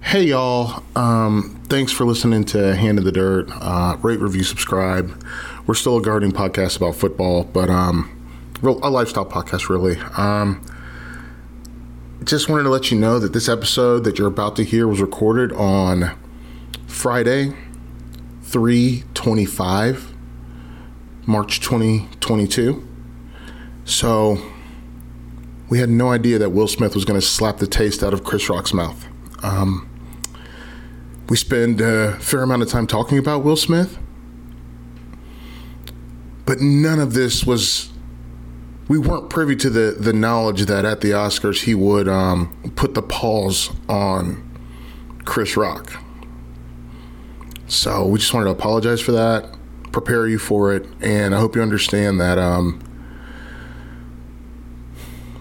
Hey y'all, um, thanks for listening to Hand in the Dirt. Uh, rate, review, subscribe. We're still a gardening podcast about football, but um, a lifestyle podcast, really. Um, just wanted to let you know that this episode that you're about to hear was recorded on Friday, 325, March 2022. So we had no idea that Will Smith was going to slap the taste out of Chris Rock's mouth. Um, we spend a fair amount of time talking about Will Smith, but none of this was. We weren't privy to the, the knowledge that at the Oscars he would um, put the pause on Chris Rock. So we just wanted to apologize for that, prepare you for it, and I hope you understand that um,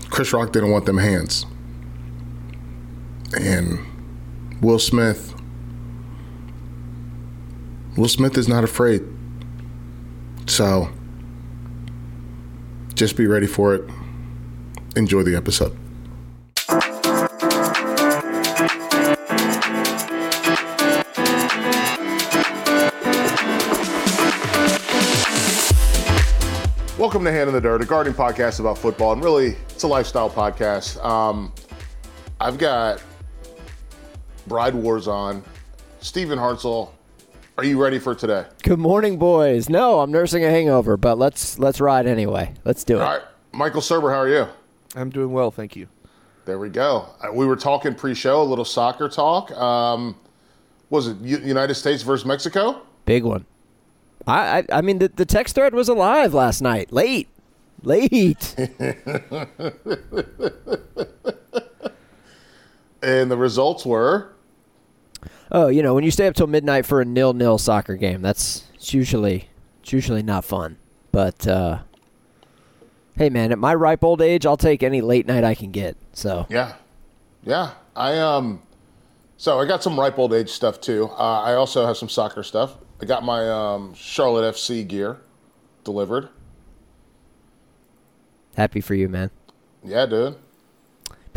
Chris Rock didn't want them hands. And Will Smith Will Smith is not afraid. So just be ready for it. Enjoy the episode. Welcome to Hand in the Dirt, a gardening podcast about football, and really, it's a lifestyle podcast. Um, I've got Bride Wars on, Stephen Hartzell, are you ready for today? Good morning, boys. No, I'm nursing a hangover, but let's let's ride anyway. Let's do it. All right, Michael Serber, how are you? I'm doing well, thank you. There we go. Uh, we were talking pre-show, a little soccer talk. Um, was it United States versus Mexico? Big one. I I, I mean the, the text thread was alive last night, late, late. and the results were oh, you know, when you stay up till midnight for a nil-nil soccer game, that's it's usually it's usually not fun. But uh, hey, man, at my ripe old age, I'll take any late night I can get. So yeah, yeah, I um, so I got some ripe old age stuff too. Uh, I also have some soccer stuff. I got my um, Charlotte FC gear delivered. Happy for you, man. Yeah, dude.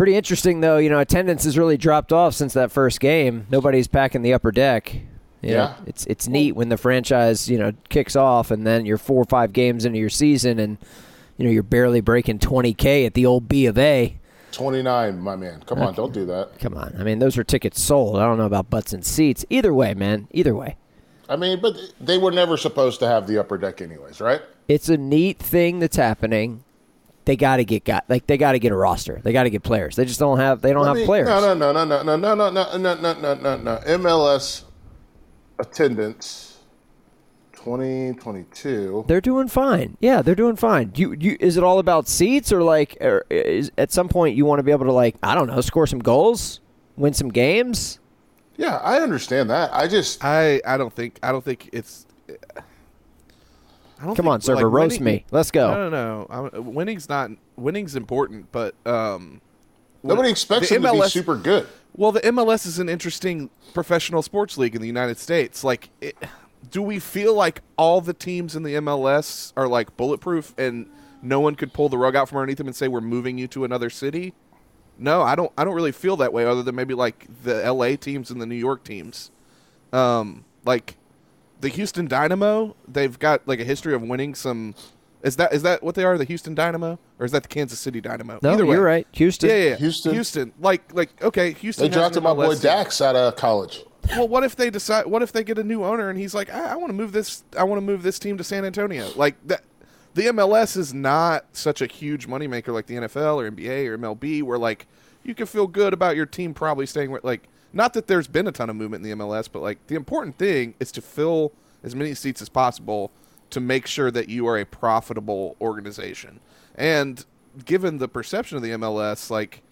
Pretty interesting, though. You know, attendance has really dropped off since that first game. Nobody's packing the upper deck. You yeah, know, it's it's neat when the franchise you know kicks off, and then you're four or five games into your season, and you know you're barely breaking 20k at the old B of A. 29, my man. Come okay. on, uh, don't do that. Come on. I mean, those are tickets sold. I don't know about butts and seats. Either way, man. Either way. I mean, but they were never supposed to have the upper deck, anyways, right? It's a neat thing that's happening they got to get got like they got to get a roster. They got to get players. They just don't have they don't have players. No, no, no, no, no, no, no, no, no, no, no, no, no, no. MLS attendance. 2022. They're doing fine. Yeah, they're doing fine. You, you, is it all about seats or like, or is, at some point you want to be able to like, I don't know, score some goals, win some games? Yeah, I understand that. I just, I, I don't think, I don't think it's. Come think, on, server, like, roast winning, me. Let's go. No, no, no. Winning's not winning's important, but um, nobody expects them MLS, to be super good. Well, the MLS is an interesting professional sports league in the United States. Like, it, do we feel like all the teams in the MLS are like bulletproof and no one could pull the rug out from underneath them and say we're moving you to another city? No, I don't. I don't really feel that way, other than maybe like the L.A. teams and the New York teams. Um, like the Houston Dynamo, they've got like a history of winning some. Is that is that what they are? The Houston Dynamo, or is that the Kansas City Dynamo? No, Either way. you're right. Houston. Yeah, yeah, yeah. Houston. Houston. Like, like okay, Houston. They has an drafted my boy Dax out of college. Well, what if they decide? What if they get a new owner and he's like, I, I want to move this. I want to move this team to San Antonio. Like that. The MLS is not such a huge moneymaker like the NFL or NBA or MLB, where like you can feel good about your team probably staying. Where, like, not that there's been a ton of movement in the MLS, but like the important thing is to fill as many seats as possible to make sure that you are a profitable organization. And given the perception of the MLS, like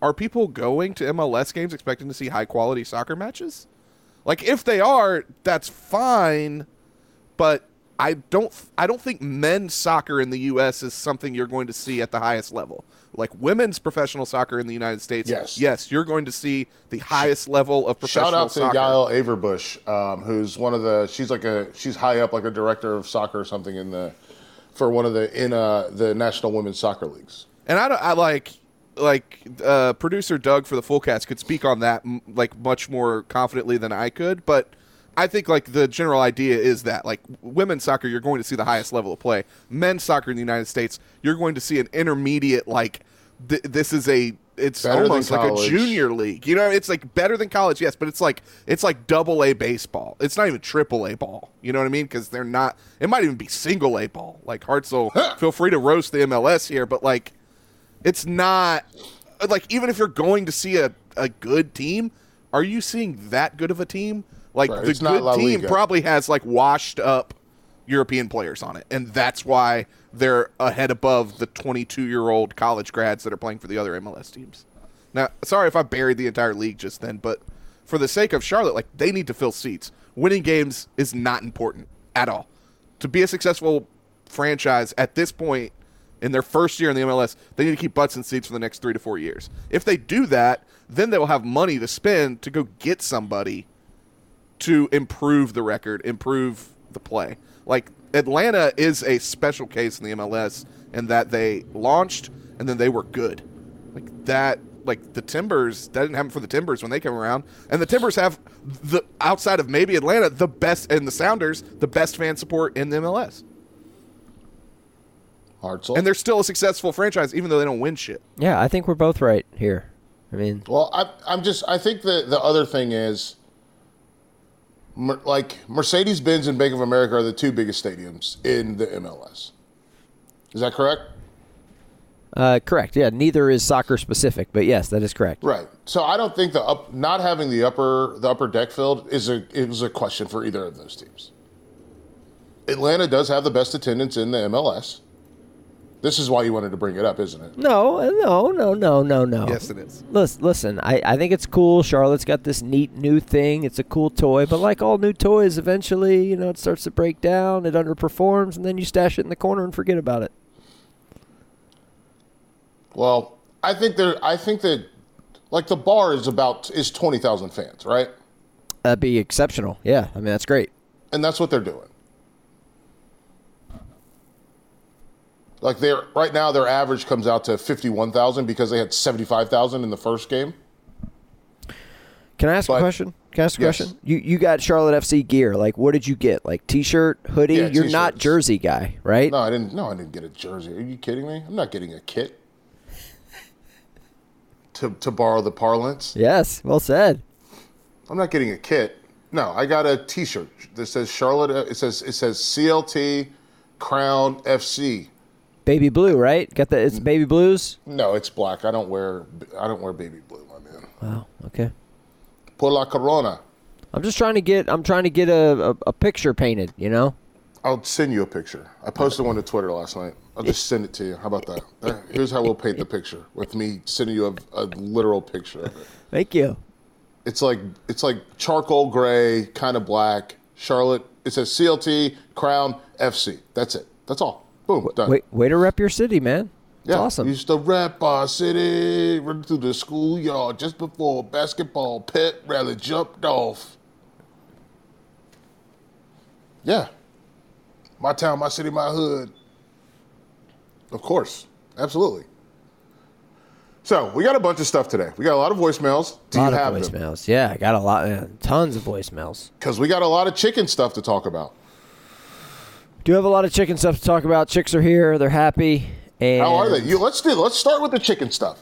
are people going to MLS games expecting to see high quality soccer matches? Like if they are, that's fine, but I don't I don't think men's soccer in the US is something you're going to see at the highest level. Like women's professional soccer in the United States, Yes. yes, you're going to see the highest level of professional soccer. Shout out to soccer. Yael Averbuch, um, who's one of the. She's like a. She's high up, like a director of soccer or something in the, for one of the in uh the national women's soccer leagues. And I, don't- I like like uh, producer Doug for the full cast could speak on that m- like much more confidently than I could, but I think like the general idea is that like women's soccer you're going to see the highest level of play. Men's soccer in the United States you're going to see an intermediate like th- this is a it's Better almost like a junior league. You know, it's like better than college, yes, but it's like it's like double A baseball. It's not even triple A ball. You know what I mean? Because they're not. It might even be single A ball. Like Hartzell, feel free to roast the MLS here, but like it's not like even if you're going to see a, a good team, are you seeing that good of a team? Like Right, the it's good team Liga. probably has like washed up European players on it, and that's why they're ahead above the 22 year old college grads that are playing for the other MLS teams. Now, sorry if I buried the entire league just then, but for the sake of Charlotte, like they need to fill seats. Winning games is not important at all. To be a successful franchise at this point in their first year in the MLS, they need to keep butts in seats for the next three to four years. If they do that, then they will have money to spend to go get somebody to improve the record, improve the play. Like Atlanta is a special case in the MLS in that they launched and then they were good. Like that like the Timbers that didn't happen for the Timbers when they came around. And the Timbers have the outside of maybe Atlanta, the best and the Sounders, the best fan support in the MLS. Hartzell. And they're still a successful franchise even though they don't win shit. Yeah, I think we're both right here. I mean, Well, I, I'm just. I think the the other thing is, Mer, like Mercedes Benz and Bank of America are the two biggest stadiums in the MLS. Is that correct? uh, correct. Yeah, neither is soccer specific, but yes, that is correct. Right. So I don't think the up not having the upper the upper deck filled is a is a question for either of those teams. Atlanta does have the best attendance in the MLS. This is why you wanted to bring it up, isn't it? No, uh, no, no, no, no, no. Yes it is. Listen, listen I, I think it's cool. Charlotte's got this neat new thing. It's a cool toy, but like all new toys, eventually, you know, it starts to break down, it underperforms, and then you stash it in the corner and forget about it. Well, I think there. I think that like the bar is about is twenty thousand fans, right? That'd be exceptional. Yeah, I mean, that's great. and that's what they're doing. Like they're right now, their average comes out to fifty-one thousand because they had seventy-five thousand in the first game. Can I ask a question? Can I ask a Yes. question? You you got Charlotte FC gear. Like, what did you get? Like t-shirt, hoodie. Yeah, You're not t-shirts. jersey guy, right? No, I didn't. No, I didn't get a jersey. Are you kidding me? I'm not getting a kit. To to borrow the parlance, Yes, well said. I'm not getting a kit. No, I got a T-shirt that says Charlotte. It says it says CLT Crown FC. Baby blue, right? Got the it's baby blues. No, it's black. I don't wear I don't wear baby blue, my man. Wow. Okay. Por la Corona. I'm just trying to get. I'm trying to get a, a, a picture painted. You know. I'll send you a picture. I posted one to Twitter last night. I'll just send it to you. How about that? Uh, Here's how we'll paint the picture with me sending you a, a literal picture of it. Thank you. It's like it's like charcoal gray, kind of black. Charlotte. It says CLT Crown FC. That's it. That's all. Boom. Done. Wait, way to rep your city, man. It's yeah, awesome. Used to rap our city, run through the schoolyard just before basketball pet rally jumped off. Yeah. My town, my city, my hood. Of course. Absolutely. So we got a bunch of stuff today. We got a lot of voicemails. Do a lot you of have them? voicemails. Yeah, I got a lot, uh, tons of voicemails. Because we got a lot of chicken stuff to talk about. Do you have a lot of chicken stuff to talk about. Chicks are here. They're happy. And How are they? You let's do let's start with the chicken stuff.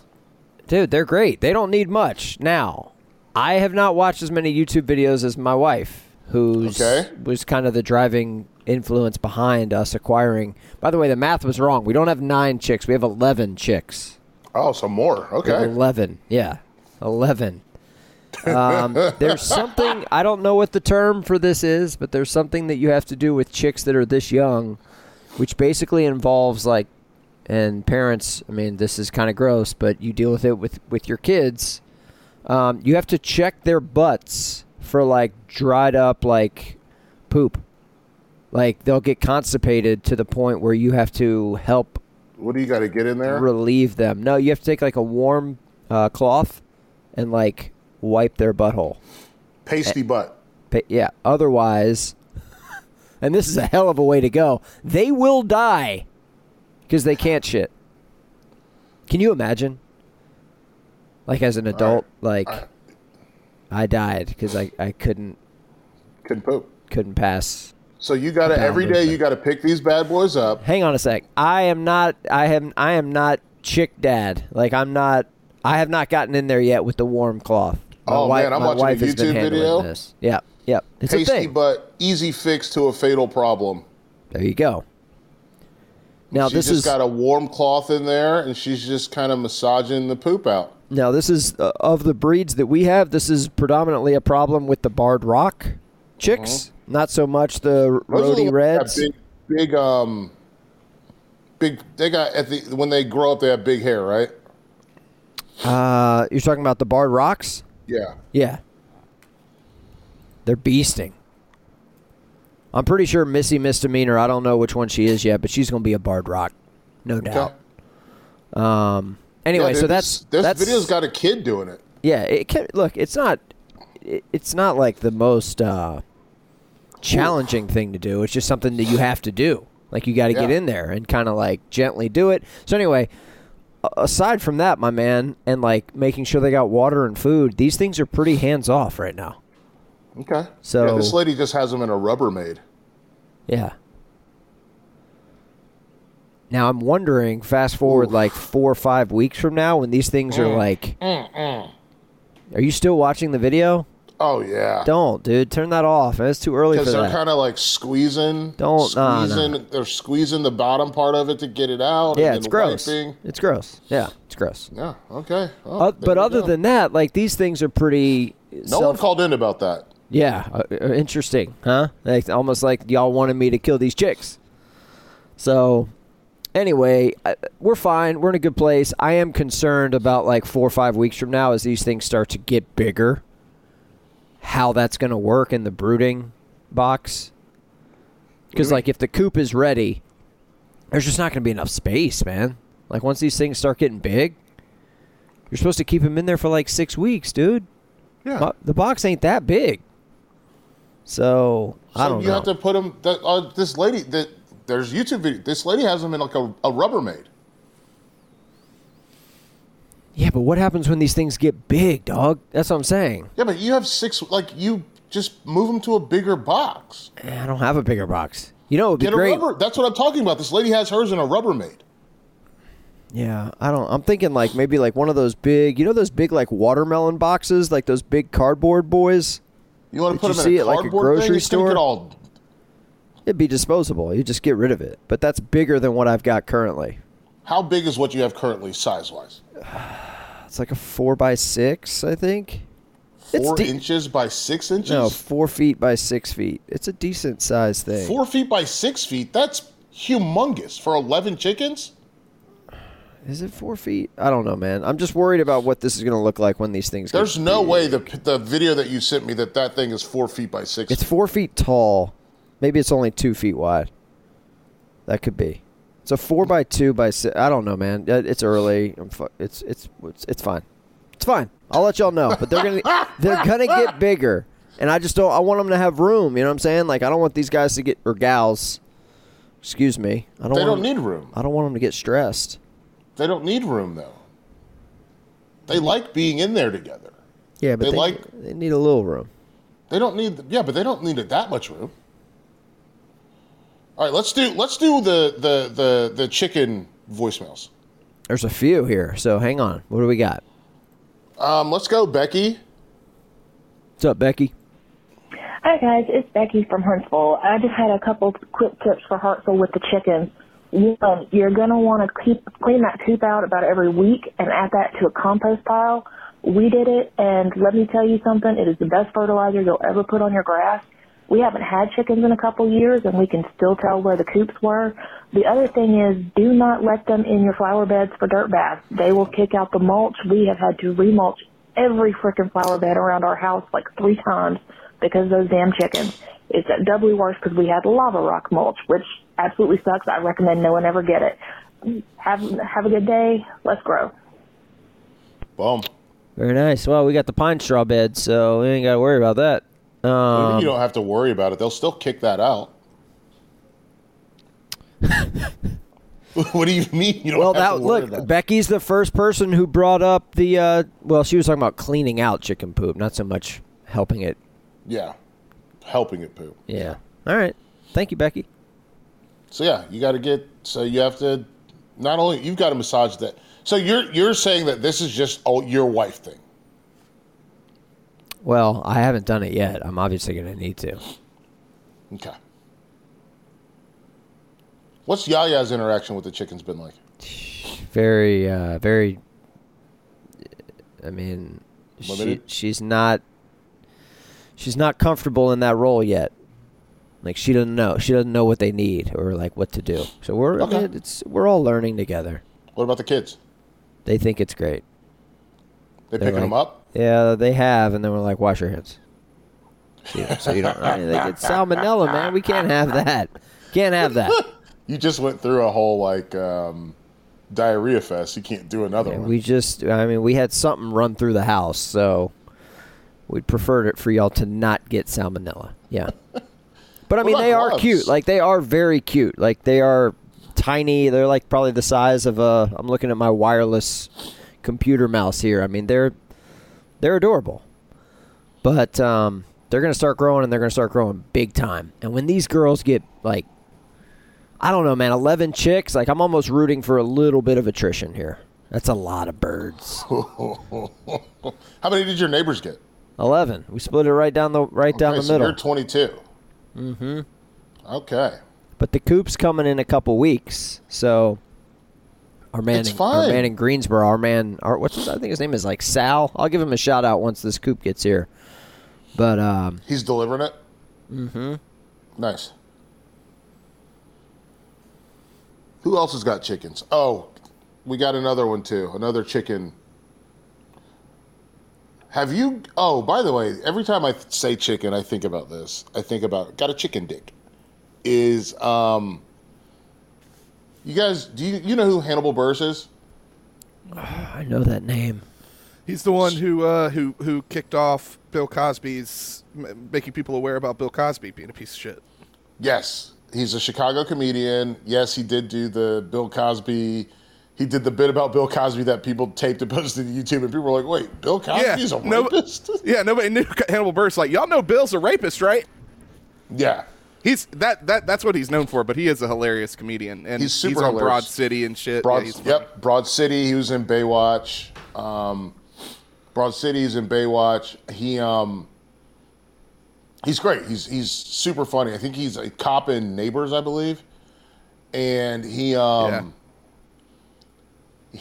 Dude, they're great. They don't need much. Now, I have not watched as many YouTube videos as my wife, who's Okay. was kind of the driving influence behind us acquiring. By the way, the math was wrong. We don't have nine chicks. We have eleven chicks. Oh, some more. Okay. Eleven. Yeah, eleven. Um, there's something I don't know what the term for this is, but there's something that you have to do with chicks that are this young, which basically involves like, and parents. I mean, this is kind of gross, but you deal with it with with your kids. Um, you have to check their butts for like dried up like poop. Like they'll get constipated to the point where you have to help What do you got to get in there? relieve them. No, you have to take like a warm uh, cloth and like wipe their butthole. Pasty butt. Pa- yeah. Otherwise, and this is a hell of a way to go. They will die because they can't shit. Can you imagine? Like as an adult, like I- I died because I, I couldn't Couldn't poop. couldn't pass. So you got to every day you got to pick these bad boys up. Hang on a sec. I am not. I am. I am not chick dad. Like I'm not. I have not gotten in there yet with the warm cloth. My Oh, wife, man, I'm watching a YouTube video. This. Yep. Yep. It's a Pasty thing. but easy fix to a fatal problem. There you go. Now she this just is got a warm cloth in there, and she's just kind of massaging the poop out. now this is uh, of the breeds that we have. This is predominantly a problem with the barred rock chicks. Not so much the. Those are the rody reds. Big, big, um, big. They got at the when they grow up, they have big hair, right? Uh, you're talking about the barred rocks? Yeah. Yeah. They're beasting. I'm pretty sure Missy Misdemeanor, I don't know which one she is yet, but she's going to be a Barred Rock. No doubt. Um, anyway, Yeah, so that's. this that's, video's got a kid doing it. Yeah, it can, look, it's not. It, it's not like the most uh, challenging thing to do. It's just something that you have to do. Like you got to get in there and kind of like gently do it. So anyway, aside from that, my man, and like making sure they got water and food, these things are pretty hands off right now. Okay. So- yeah, this lady just has them in a Rubbermaid. Yeah. Now I'm wondering, fast forward like four or five weeks from now, when these things Mm. are like, are you still watching the video? Oh yeah. Don't, dude, turn that off. It's too early for that. Because they're kind of like squeezing, Don't- squeezing. nah. They're squeezing the bottom part of it to get it out. yeah, it's gross. Wiping. It's gross. Yeah, it's gross. Yeah. Okay. Oh, Uh, but other go. than that, like these things are pretty. no self- one called in about that. Yeah, uh, uh, interesting, huh? Like almost like y'all wanted me to kill these chicks. So, anyway, we're fine. We're in a good place. I am concerned about like four or five weeks from now as these things start to get bigger. How that's going to work in the brooding box? Because like if the coop is ready, there's just not going to be enough space, man. Like once these things start getting big, you're supposed to keep them in there for like six weeks, dude. Yeah. Bo- the box ain't that big. So, I don't know. you know. have to put them. That, uh, this lady that there's YouTube video. This lady has them in like a, a Rubbermaid. Yeah, but what happens when these things get big, dog? That's what I'm saying. Yeah, but you have six. Like you just move them to a bigger box. Eh, I don't have a bigger box. You know, it would be Get great. a rubber. That's what I'm talking about. This lady has hers in a Rubbermaid. Yeah, I don't. I'm thinking like maybe like one of those big, you know, those big like watermelon boxes, like those big cardboard boys. You want Did to put you them see in a it like a cardboard grocery thing? It's gonna store? Get all, It'd be disposable. You just get rid of it. But that's bigger than what I've got currently. how big is what you have currently, size wise? It's like a four by six, I think. Four de- inches by six inches. No, four feet by six feet. It's a decent size thing. Four feet by six feet. That's humongous for eleven chickens. Is it four feet? I don't know, man. I'm just worried about what this is going to look like when these things. There's no big. way the the video that you sent me that that thing is four feet by six. It's four feet tall. Maybe it's only two feet wide. That could be. It's a four by two by six. I don't know, man. It's early. I'm fu- it's it's it's it's fine. It's fine. I'll let y'all know. But they're gonna they're gonna get bigger. and I just don't. I want them to have room. You know what I'm saying? Like I don't want these guys to get or gals. Excuse me. I don't. They don't them, need room. I don't want them to get stressed. They don't need room though. They like being in there together. Yeah, but They they, like- they need a little room. They don't need yeah, but they don't need it that much room. All right, let's do let's do the the the the chicken voicemails. There's a few here, so hang on. What do we got? Um, let's go, Becky. What's up, Becky? Hi guys, it's Becky from Huntsville. I just had a couple quick tips for Hartzell with the chickens. One, you're gonna want to keep clean that coop out about every week and add that to a compost pile. We did it, and let me tell you something. It is the best fertilizer you'll ever put on your grass. We haven't had chickens in a couple years, and we can still tell where the coops were. The other thing is, do not let them in your flower beds for dirt baths. They will kick out the mulch. We have had to remulch every frickin' flower bed around our house like three times because of those damn chickens. It's doubly worse because we had lava rock mulch, which absolutely sucks. I recommend no one ever get it. Have have a good day. Let's grow. Boom. Very nice. Well, we got the pine straw bed, so we ain't got to worry about that. Um, you don't have to worry about it. They'll still kick that out. what do you mean? You don't well, that look? Becky's the first person who brought up the. Uh, well, she was talking about cleaning out chicken poop, not so much helping it. Yeah, helping it poop. Yeah. All right. Thank you, Becky. So yeah, you got to get. So you have to. Not only you've got to massage that. So you're you're saying that this is just oh, your wife thing. Well, I haven't done it yet. I'm obviously going to need to. Okay. What's Yaya's interaction with the chickens been like? Very, uh, very. I mean, she, she's not. She's not comfortable in that role yet. Like she doesn't know. She doesn't know what they need or like what to do. So we're I mean, it's we're all learning together. What about the kids? They think it's great. They They're picking them up? Yeah, they have, and then we're like, wash your hands. So you, so you don't. I mean, like, it's salmonella, man. We can't have that. Can't have that. You just went through a whole like um, diarrhea fest. You can't do another And one. we just, I mean, we had something run through the house, so we'd prefer it for y'all to not get salmonella. Yeah. But I mean, about they are cute. Like they are very cute. Like they are tiny. They're like probably the size of a. I'm looking at my wireless computer mouse here. I mean, they're they're adorable. But um, they're gonna start growing, and they're gonna start growing big time. And when these girls get like, I don't know, man, 11 chicks. Like I'm almost rooting for a little bit of attrition here. That's a lot of birds. How many did your neighbors get? 11. We split it right down the right down the so middle. You're 22. Mm-hmm. Okay. But the coop's coming in a couple weeks, so our man, It's in, our man in Greensboro, our man, our, what's his, I think his name is like Sal. I'll give him a shout out once this coop gets here. But um, He's delivering it. Mm-hmm. Nice. Who else has got chickens? Oh, we got another one too. Another chicken. Have you? Oh, by the way, every time I say chicken, I think about this. I think about got a chicken dick. Is um. You guys, do you you know who Hannibal Buress is? I know that name. He's the one who uh, who who kicked off Bill Cosby's making people aware about Bill Cosby being a piece of shit. Yes, he's a Chicago comedian. Yes, he did do the Bill Cosby. He did the bit about Bill Cosby that people taped and posted to YouTube, and people were like, "Wait, Bill Cosby's a no- rapist?" yeah, nobody knew Hannibal Buress. Like y'all know Bill's a rapist, right? yeah, He's that that that's what he's known for. But he is a hilarious comedian, and He's super on hilarious. Broad City and shit. Broad. yeah, yep, Broad City. He was in Baywatch. Um, Broad City is in Baywatch. He um, he's great. He's he's super funny. I think he's a cop in Neighbors, I believe, and he um.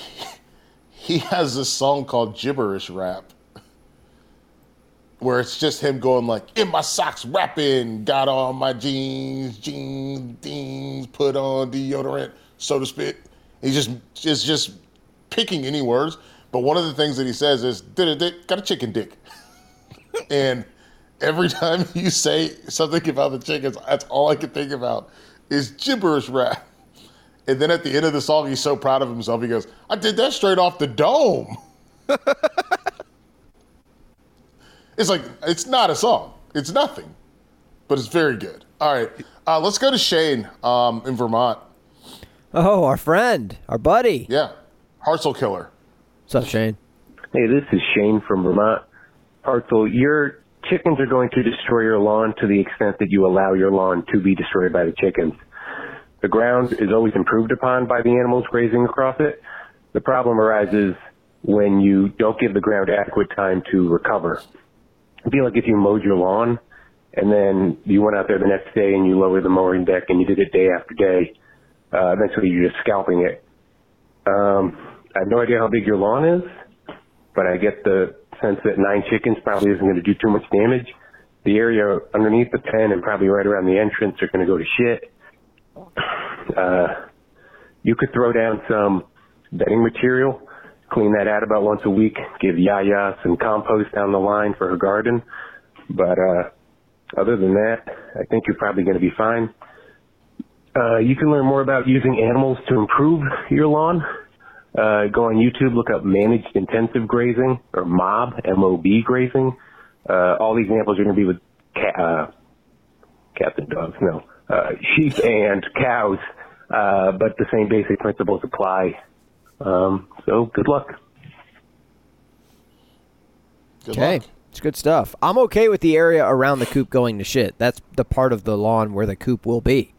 he has this song called gibberish rap where it's just him going like in my socks rapping got on my jeans jeans jeans put on deodorant so to speak he just is just picking any words but one of the things that he says is got a chicken dick and every time you say something about the chickens that's all i can think about is gibberish rap and then at the end of the song, he's so proud of himself. He goes, I did that straight off the dome. it's like, it's not a song. It's nothing, but it's very good. All right, uh, let's go to Shane um, in Vermont. Oh, our friend, our buddy. Yeah, Hartzell killer. What's up, Shane? Hey, this is Shane from Vermont. Hartzell, your chickens are going to destroy your lawn to the extent that you allow your lawn to be destroyed by the chickens. The ground is always improved upon by the animals grazing across it. The problem arises when you don't give the ground adequate time to recover. It'd be like if you mowed your lawn and then you went out there the next day and you lowered the mowing deck and you did it day after day. Uh, eventually you're just scalping it. Um, I have no idea how big your lawn is, but I get the sense that nine chickens probably isn't going to do too much damage. The area underneath the pen and probably right around the entrance are going to go to shit. Uh, you could throw down some bedding material, clean that out about once a week, give Yaya some compost down the line for her garden. But, uh, other than that, I think you're probably going to be fine. Uh, you can learn more about using animals to improve your lawn. Uh, go on YouTube, look up managed intensive grazing or MOB, M-O-B grazing. Uh, all the examples are going to be with ca- uh, cats and dogs, no, uh, sheep and cows, uh, but the same basic principles apply. Um, so good luck. Good Okay. luck. It's good stuff. I'm okay with the area around the coop going to shit. That's the part of the lawn where the coop will be.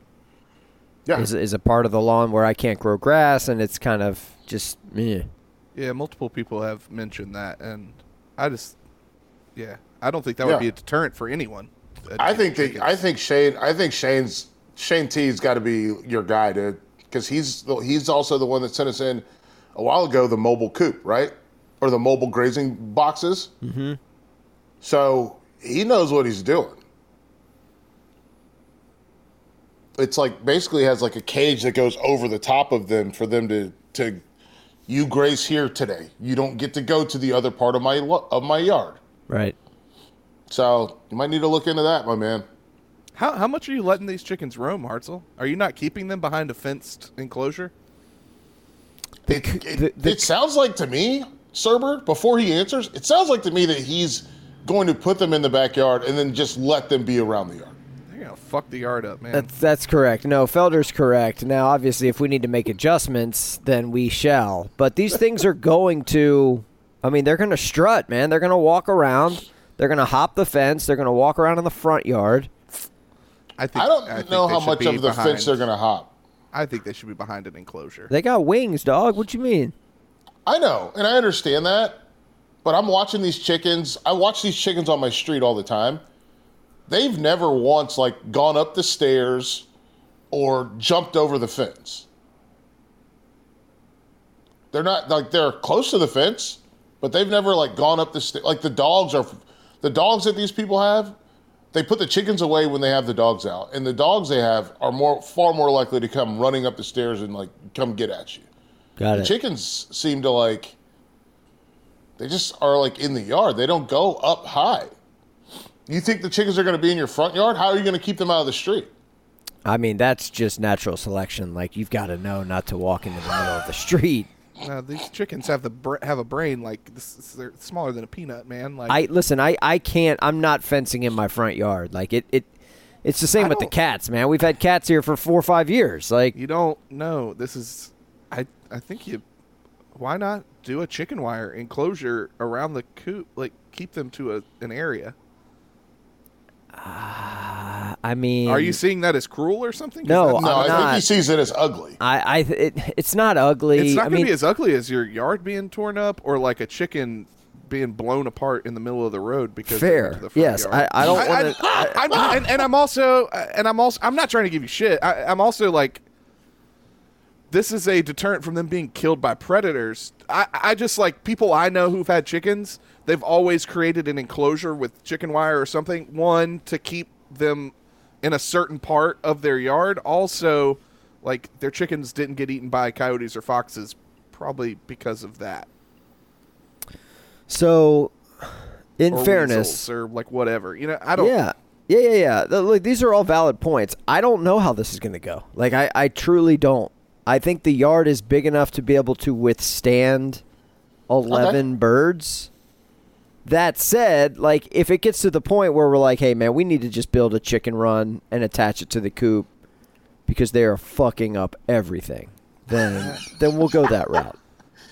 Yeah, Is, is a part of the lawn where I can't grow grass and it's kind of just meh. Yeah, multiple people have mentioned that, and I just, yeah, I don't think that would be a deterrent for anyone. I think that. I think Shane. I think Shane's Shane T's got to be your guy, dude, because he's he's also the one that sent us in a while ago the mobile coop, right, or the mobile grazing boxes. Mm-hmm. So he knows what he's doing. It's like basically has like a cage that goes over the top of them for them to to you graze here today. You don't get to go to the other part of my of my yard. Right. So you might need to look into that, my man. How how much are you letting these chickens roam, Hartzell? Are you not keeping them behind a fenced enclosure? It, it, the- the- it sounds like to me, Cerber, before he answers, it sounds like to me that he's going to put them in the backyard and then just let them be around the yard. They're gonna fuck the yard up, man. That's that's correct. No, Felder's correct. Now, obviously, if we need to make adjustments, then we shall. But these things are going to. I mean, they're going to strut, man. They're going to walk around. They're going to hop the fence. They're going to walk around in the front yard. I think I don't think know they how much of the behind- fence they're going to hop. I think they should be behind an enclosure. They got wings, dog. What you mean? I know, and I understand that, but I'm watching these chickens. I watch these chickens on my street all the time. They've never once like gone up the stairs or jumped over the fence. They're not like they're close to the fence, but they've never like gone up the sta- like the dogs are the dogs that these people have. They put the chickens away when they have the dogs out, and the dogs they have are more far more likely to come running up the stairs and like come get at you. Got The it. chickens seem to like they just are like in the yard. They don't go up high. You think the chickens are going to be in your front yard? How are you going to keep them out of the street? I mean, that's just natural selection. Like you've got to know not to walk into the middle of the street. No, these chickens have the br- have a brain like this. They're smaller than a peanut, man. Like I listen. I I can't. I'm not fencing in my front yard. Like it. It. It's the same I with the cats, man. We've had cats here for four or five years. Like you don't know. This is, I I think you. Why not do a chicken wire enclosure around the coop? Like keep them to a an area. Uh, I mean, Are you seeing that as cruel or something? No, No, I think he sees it as ugly. I. I. It, it's not ugly. It's not going to be as ugly as your yard being torn up or like a chicken being blown apart in the middle of the road because Fair. Yes. I- I don't I, I'm- and, and I'm also and I'm also I'm not trying to give you shit. I, I'm also like this is a deterrent from them being killed by predators. I, I just like people I know who've had chickens. They've always created an enclosure with chicken wire or something. One to keep them in a certain part of their yard. Also, like their chickens didn't get eaten by coyotes or foxes, probably because of that. so. In or fairness, or like whatever. You know, I don't. yeah, yeah, yeah, yeah. The- Look, these are all valid points. I don't know how this is going to go. Like, I, I truly don't. I think the yard is big enough to be able to withstand eleven birds. That said, like if it gets to the point where we're like, hey man, we need to just build a chicken run and attach it to the coop because they are fucking up everything, then then we'll go that route.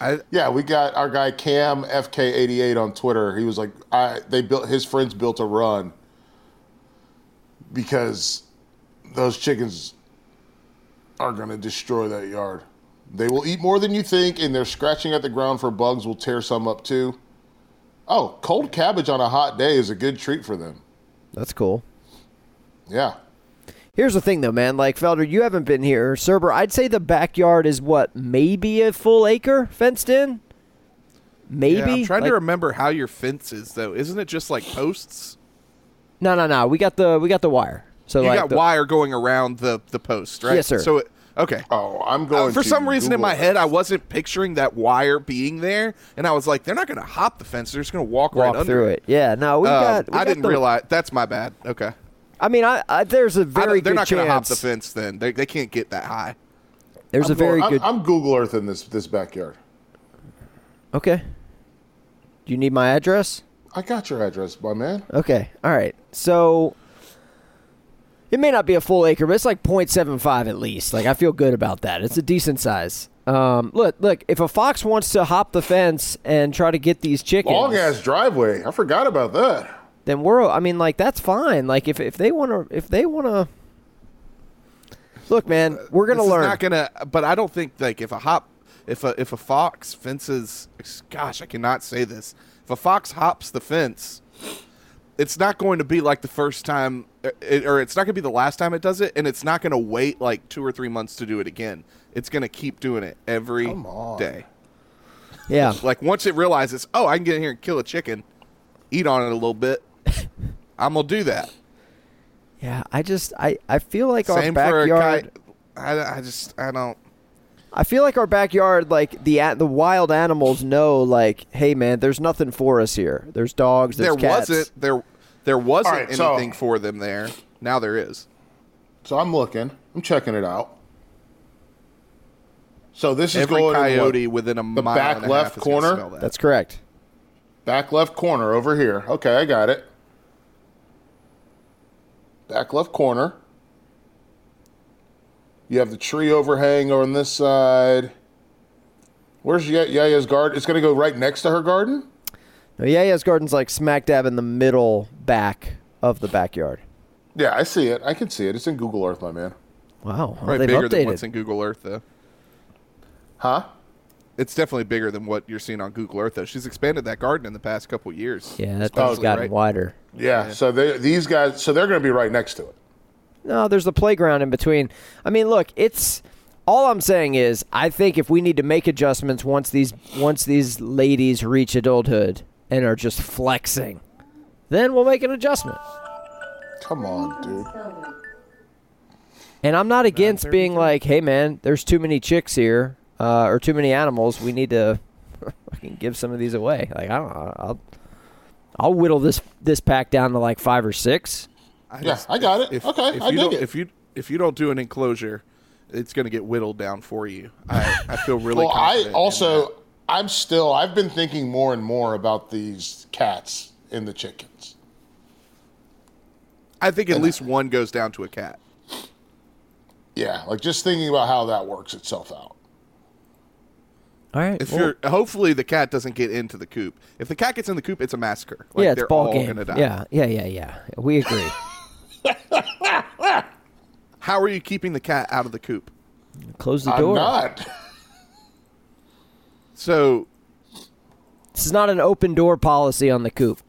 I, Yeah, we got our guy Cam FK88 on Twitter. He was like, I they built his friends built a run because those chickens are going to destroy that yard. They will eat more than you think, and they're scratching at the ground for bugs. Will tear some up too. Oh, cold cabbage on a hot day is a good treat for them. That's cool. Yeah. Here's the thing, though, man. Like Felder, you haven't been here, Cerber. I'd say the backyard is what maybe a full acre fenced in. Maybe. yeah, I'm trying Like- to remember how your fence is though. Isn't it just like posts? No, no, no. We got the we got the wire. So You like got the- wire going around the the post, right? Yes, sir. So it, okay. Oh, I'm Uh, going for to some reason in my it. head, I wasn't picturing that wire being there, and I was like, "They're not going to hop the fence; they're just going to walk, right walk under through it. Yeah. No, we Um, got. we I got didn't the- realize. That's my bad. Okay, I mean, I, I there's a very don't- they're good not going to hop the fence. Then they, they can't get that high. There's I'm a very going- good. I'm, I'm Google Earth in this this backyard. okay. Do you need my address? I got your address, my man. Okay. All right. So it may not be a full acre, but it's like 0.75 at least. Like I feel good about that. It's a decent size. Um, look, look. If a fox wants to hop the fence and try to get these chickens, Long ass driveway. I forgot about that. then we're. I mean, like that's fine. Like if if they want to, if they want to. Look, man, we're gonna This is learn. Not gonna, but I don't think like if a hop, if a if a fox fences, gosh, I cannot say this. If a fox hops the fence, it's not going to be like the first time, uh, it, or it's not going to be the last time it does it, and it's not going to wait like two or three months to do it again. It's going to keep doing it every Come on. day. yeah. Like once it realizes, oh, I can get in here and kill a chicken, eat on it a little bit, I'm gonna do that. Yeah, I just I, I feel like Same our for a backyard. I, I just I don't. I feel like our backyard, like the the wild animals know, like, hey man, there's nothing for us here. There's dogs. There's there cats. wasn't there there wasn't All right, so- anything for them there. Now there is. So I'm looking. I'm checking it out. So this is Every going in coyote what? within a the mile back and a left half corner? smell that. That's correct. back left corner over here. Okay, I got it. Back left corner. You have the tree overhang on this side. Where's Ya- Yaya's garden? It's going to go right next to her garden. Now, Yaya's garden's like smack dab in the middle back of the backyard. Yeah, I see it. I can see it. It's in Google Earth, my man. Wow, well, Probably they've bigger than what's in Google Earth though. Huh? It's definitely bigger than what you're seeing on Google Earth though. She's expanded that garden in the past couple years. yeah, that thing's gotten right. wider. Yeah. So they, these guys, so they're going to be right next to it. No, there's the playground in between. I mean, look, it's all I'm saying is I think if we need to make adjustments once these once these ladies reach adulthood and are just flexing, then we'll make an adjustment. Come on, dude. And I'm not against being like, hey man, there's too many chicks here, uh, or too many animals. We need to fucking give some of these away. Like I don't know, I'll I'll whittle this this pack down to like five or six. I Yeah, I got it. Okay, if I you dig don't, it. If you if you don't do an enclosure, it's going to get whittled down for you. I, I feel really. Well, I also. I'm still, I've been thinking more and more about these cats and the chickens. I think at least one goes down to a cat. Yeah, like just thinking about how that works itself out. All right. If well, you're hopefully the cat doesn't get into the coop. If the cat gets in the coop, it's a massacre. Like, yeah, it's they're ball all game. gonna die. Yeah, yeah, yeah, yeah. We agree. How are you keeping the cat out of the coop? Close the door. I'm door. not. So This is not an open door policy on the coop.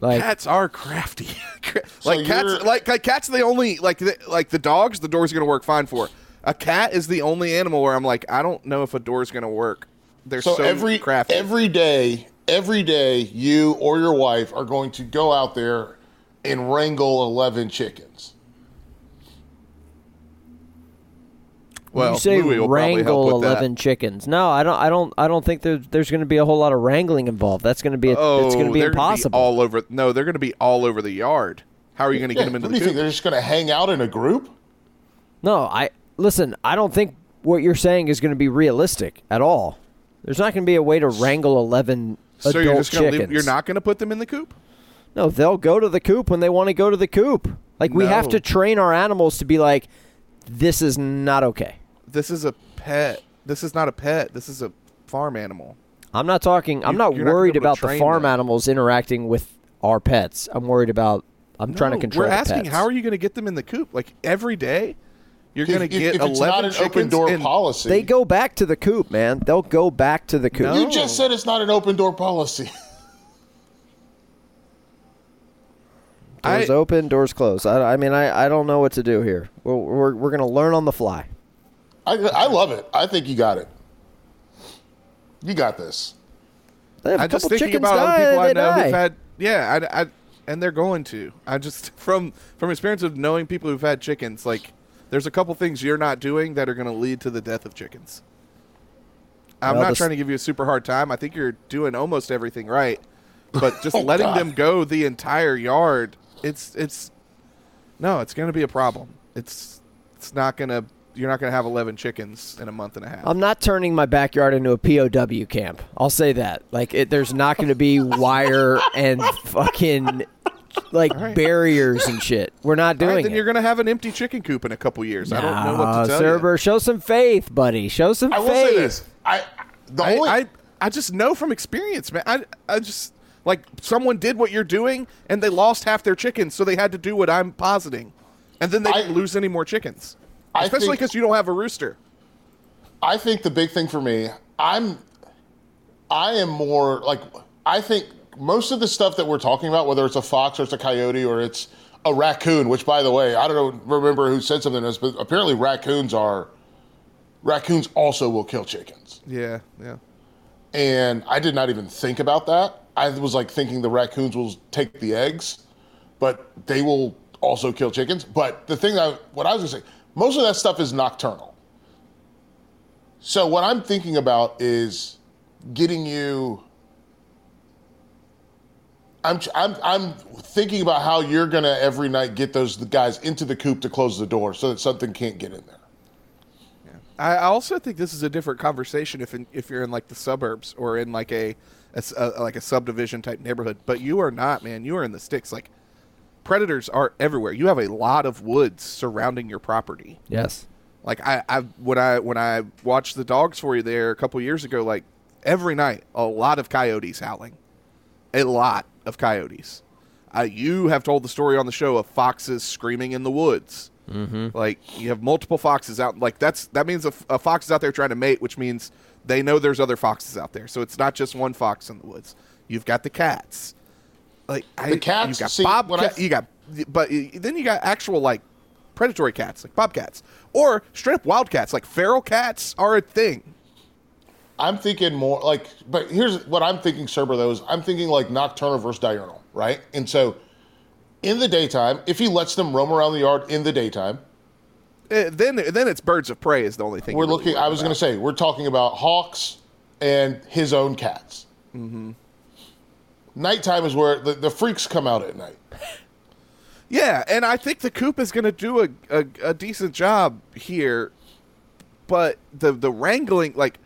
Like cats are crafty. like cats, like, like cats, are the only like the, like the dogs. The door's gonna work fine for. A cat is the only animal where I'm like, I don't know if a door's gonna work. They're So, so, every crafty. every day, every day, you or your wife are going to go out there and wrangle eleven chickens. well, you say Louie will help wrangle with that. eleven chickens. No, I don't. I don't. I don't think there's there's going to be a whole lot of wrangling involved. That's going to be. A, Oh, it's going to be they're gonna impossible. all over. No, they're going to be all over the yard. How are you going to Yeah, get them into what do the you think? coop? They're just going to hang out in a group? no, I listen. I don't think what you're saying is going to be realistic at all. There's not going to be a way to wrangle eleven So adult you're just gonna chickens. leave, you're not going to put them in the coop? No, they'll go to the coop when they want to go to the coop. Like we have to train our animals to be like, this is not okay. This is a pet. This is not a pet. This is a farm animal. I'm not talking. I'm You- not you're not gonna worried be able to about the train farm them. animals interacting with our pets. I'm worried about. I'm trying to No, control. We're the asking, pets. how are you going to get them in the coop? Like every day, you're going to if- get if it's 11 not an chickens open door and- policy, They go back to the coop, man. They'll go back to the coop. No. You just said it's not an open door policy. Doors I- open, doors closed. I, I mean, I, I don't know what to do here. We're we're, we're gonna learn on the fly. I, I love it. I think you got it. You got this. They have a I'm just couple thinking chickens about die, other people I know die. who've had. Yeah, I, I, and they're going to. I just from from experience of knowing people who've had chickens, like there's a couple things you're not doing that are going to lead to the death of chickens. I'm Well, not this- trying to give you a super hard time. I think you're doing almost everything right, but just Oh, letting God. them go the entire yard, it's it's no, it's going to be a problem. It's it's not going to. You're not going to have 11 chickens in a month and a half. I'm not turning my backyard into a POW camp. I'll say that. Like, it, there's not going to be wire and fucking like right. barriers and shit. We're not doing right, then it. you're going to have an empty chicken coop in a couple years. I don't know what to tell you. Cerber, show some faith, buddy. Show some I will say this. I the I, only I I just know from experience, man. I I just like someone did what you're doing and they lost half their chickens, so they had to do what I'm positing, and then they I- didn't lose any more chickens. I Especially because you don't have a rooster. I think the big thing for me, I'm, I am more like I think most of the stuff that we're talking about, whether it's a fox or it's a coyote or it's a raccoon, which by the way, I don't know, remember who said something to this, but apparently raccoons are, raccoons also will kill chickens, Yeah, yeah. and I did not even think about that. I was like thinking the raccoons will take the eggs, but they will also kill chickens. But the thing that what I was gonna say, most of that stuff is nocturnal. So what I'm thinking about is getting you. I'm I'm I'm thinking about how you're gonna every night get those guys into the coop to close the door so that something can't get in there. I I also think this is a different conversation if in, if you're in like the suburbs or in like a, a a- like a subdivision type neighborhood. But you are not, man. You are in the sticks. Like predators are everywhere. You have a lot of woods surrounding your property. Yes. Like I, I when I when I watched the dogs for you there a couple years ago, like every night, a lot of coyotes howling, a lot of coyotes. Uh, you have told the story on the show of foxes screaming in the woods. Mm-hmm. Like you have multiple foxes out. Like that's that means a fox is out there trying to mate, which means they know there's other foxes out there. So it's not just one fox in the woods. You've got the cats. Like I, The cats, you got see, bob. when I- you got, but then you got actual like predatory cats, like bobcats, or straight up wildcats. Like feral cats are a thing. I'm thinking more like, but here's what I'm thinking, Cerber, though, is I'm thinking like nocturnal versus diurnal, right? And so in the daytime, if he lets them roam around the yard in the daytime, Eh, then then it's birds of prey is the only thing we're really looking, I was going to say, we're talking about hawks and his own cats. Mm-hmm. Nighttime is where the, the freaks come out at night. Yeah, and I think the coop is going to do a, a, a decent job here, but the the wrangling, like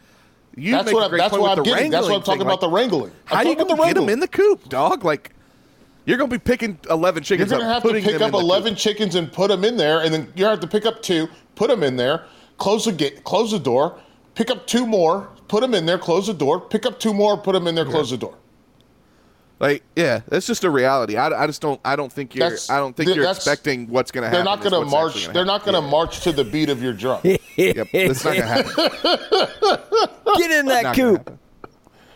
you That's make what, a I'm, great that's point what with I'm the getting. That's what I'm talking thing, about like, the wrangling. I'm How do you talking going to the get them in the coop, dog? Like you're going to be picking eleven chickens You're going to have to pick up in the coop. 11 chickens and put them in there, and then you have to pick up two, put them in there, close the gate, close the door, pick up two more, put them in there, close the door, pick up two more, put them in there, close the door. Like, yeah, that's just a reality. I, I just don't. I don't think you're. That's- I don't think th- you're expecting what's going to happen. They're not going to what's march. actually They're not going to march to the beat of your drum. happen. Yep, it's not going to happen. Get in that Not gonna coop.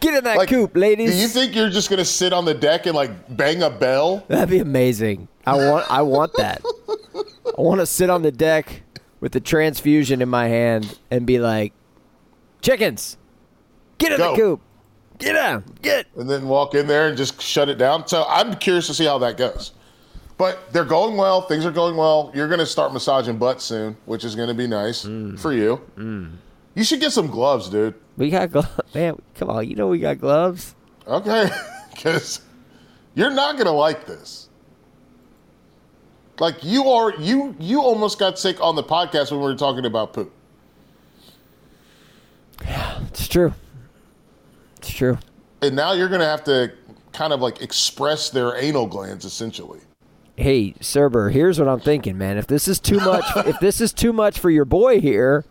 Get in that Like, coop, ladies. Do you think you're just going to sit on the deck and like bang a bell? That'd be amazing. I want I want that. I want to sit on the deck with the transfusion in my hand and be like, "Chickens, get in Go. the coop. Get out. Get." and then walk in there and just shut it down. So I'm curious to see how that goes. But they're going well. Things are going well. You're going to start massaging butts soon, which is going to be nice Mm. for you. You should get some gloves, dude. We got gloves, man. Come on, you know we got gloves. Okay, because you're not going to like this. Like you are, you you almost got sick on the podcast when we were talking about poop. Yeah, it's true. It's true. and now you're going to have to kind of like express their anal glands essentially. Hey, Cerber, here's what I'm thinking, man. If this is too much, if this is too much for your boy here,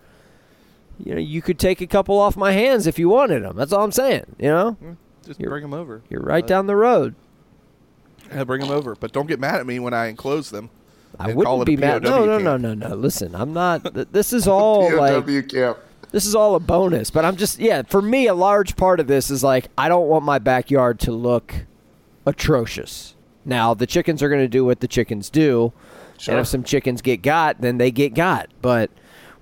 you know, you could take a couple off my hands if you wanted them. That's all I'm saying. You know, Just You're- bring them over. you're right Uh, down the road. Yeah, bring them over, but don't get mad at me when I enclose them. I wouldn't be mad. No, no, no, no, no. Listen, I'm not. th- This is all like camp. this is all a bonus. But I'm just yeah. For me, a large part of this is like I don't want my backyard to look atrocious. Now the chickens are going to do what the chickens do, Sure. and if some chickens get got, then they get got. But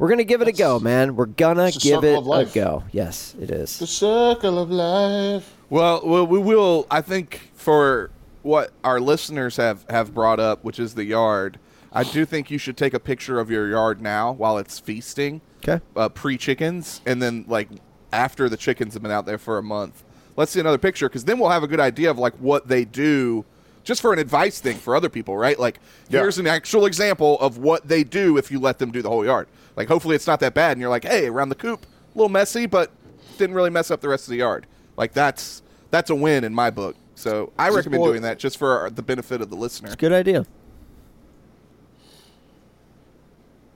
we're gonna give it a go, man. We're gonna give it a go. Yes, it is. The circle of life. Well, well, we will. I think for what our listeners have have brought up, which is the yard, I do think you should take a picture of your yard now while it's feasting. Okay. Uh, Pre chickens, and then like after the chickens have been out there for a month, let's see another picture because then we'll have a good idea of like what they do. Just for an advice thing for other people, right? Like, Yeah. here's an actual example of what they do if you let them do the whole yard. Like, hopefully it's not that bad, and you're like, hey, around the coop, a little messy, but didn't really mess up the rest of the yard. Like that's that's a win in my book. So I Just recommend boy- doing that just for the benefit of the listener. Good idea.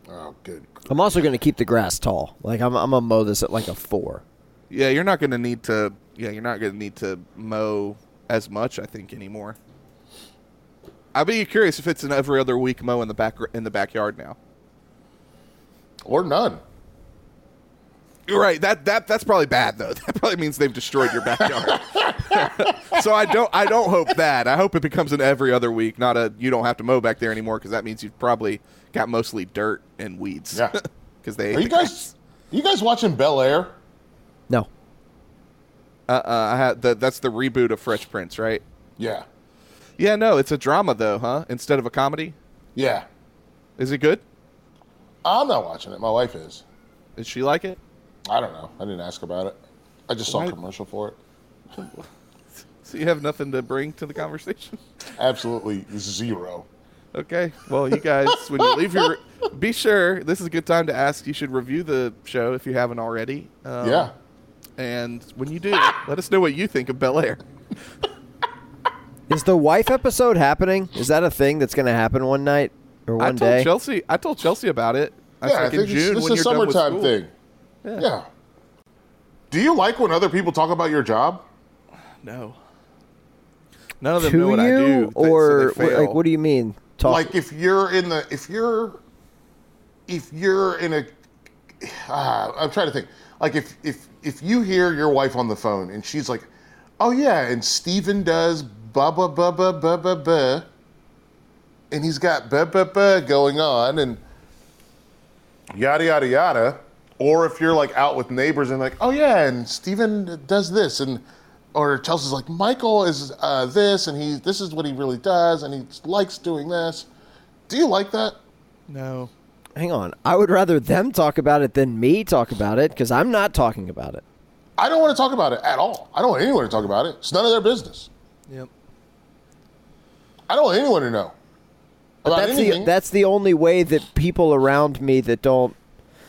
Oh, good. I'm also going to keep the grass tall. Like I'm, I'm gonna mow this at like a four. Yeah, you're not going to need to. Yeah, you're not going to need to mow as much. I think anymore. I'd be curious if it's an every other week mow in the back in the backyard now. Or none. You're right. That that that's probably bad though. That probably means they've destroyed your backyard. so I don't I don't hope that. I hope it becomes an every other week, not a you don't have to mow back there anymore because that means you've probably got mostly dirt and weeds. Yeah. Because they ate Are you the grass. guys? You guys watching Bel Air? No, Uh, uh, I had the, that's the reboot of Fresh Prince, right? Yeah. Yeah, no, it's a drama though, huh? Instead of a comedy. Yeah. Is it good? I'm not watching it. My wife is. Did she like it? I don't know. I didn't ask about it. I just saw Why- a commercial for it. So you have nothing to bring to the conversation? Absolutely zero. Okay. Well, you guys, when you leave your, be sure this is a good time to ask. You should review the show if you haven't already. Um, yeah. And when you do, let us know what you think of Bel Air. is the wife episode happening? Is that a thing that's going to happen one night or I one told day? Chelsea. I told Chelsea about it. I Yeah, I think in June this when is a you're done with summertime thing. Yeah. Do you like when other people talk about your job? No. None of them to know what you, I do. they- so or they what- fail. like, what do you mean? Talk. Like if you're in the if you're if you're in a ah, I'm trying to think. Like if if if you hear your wife on the phone and she's like, "Oh yeah," and Steven does ba ba ba ba ba ba ba, and he's got ba ba ba going on and yada yada yada. Or if you're like out with neighbors and like, "Oh yeah," and Steven does this and. Or Chelsea's like Michael is uh, this, and he this is what he really does, and he likes doing this. Do you like that? no. Hang on. I would rather them talk about it than me talk about it because I'm not talking about it. I don't want to talk about it at all. I don't want anyone to talk about it. It's none of their business. Yep. I don't want anyone to know about that's anything. the that's the only way that people around me that don't.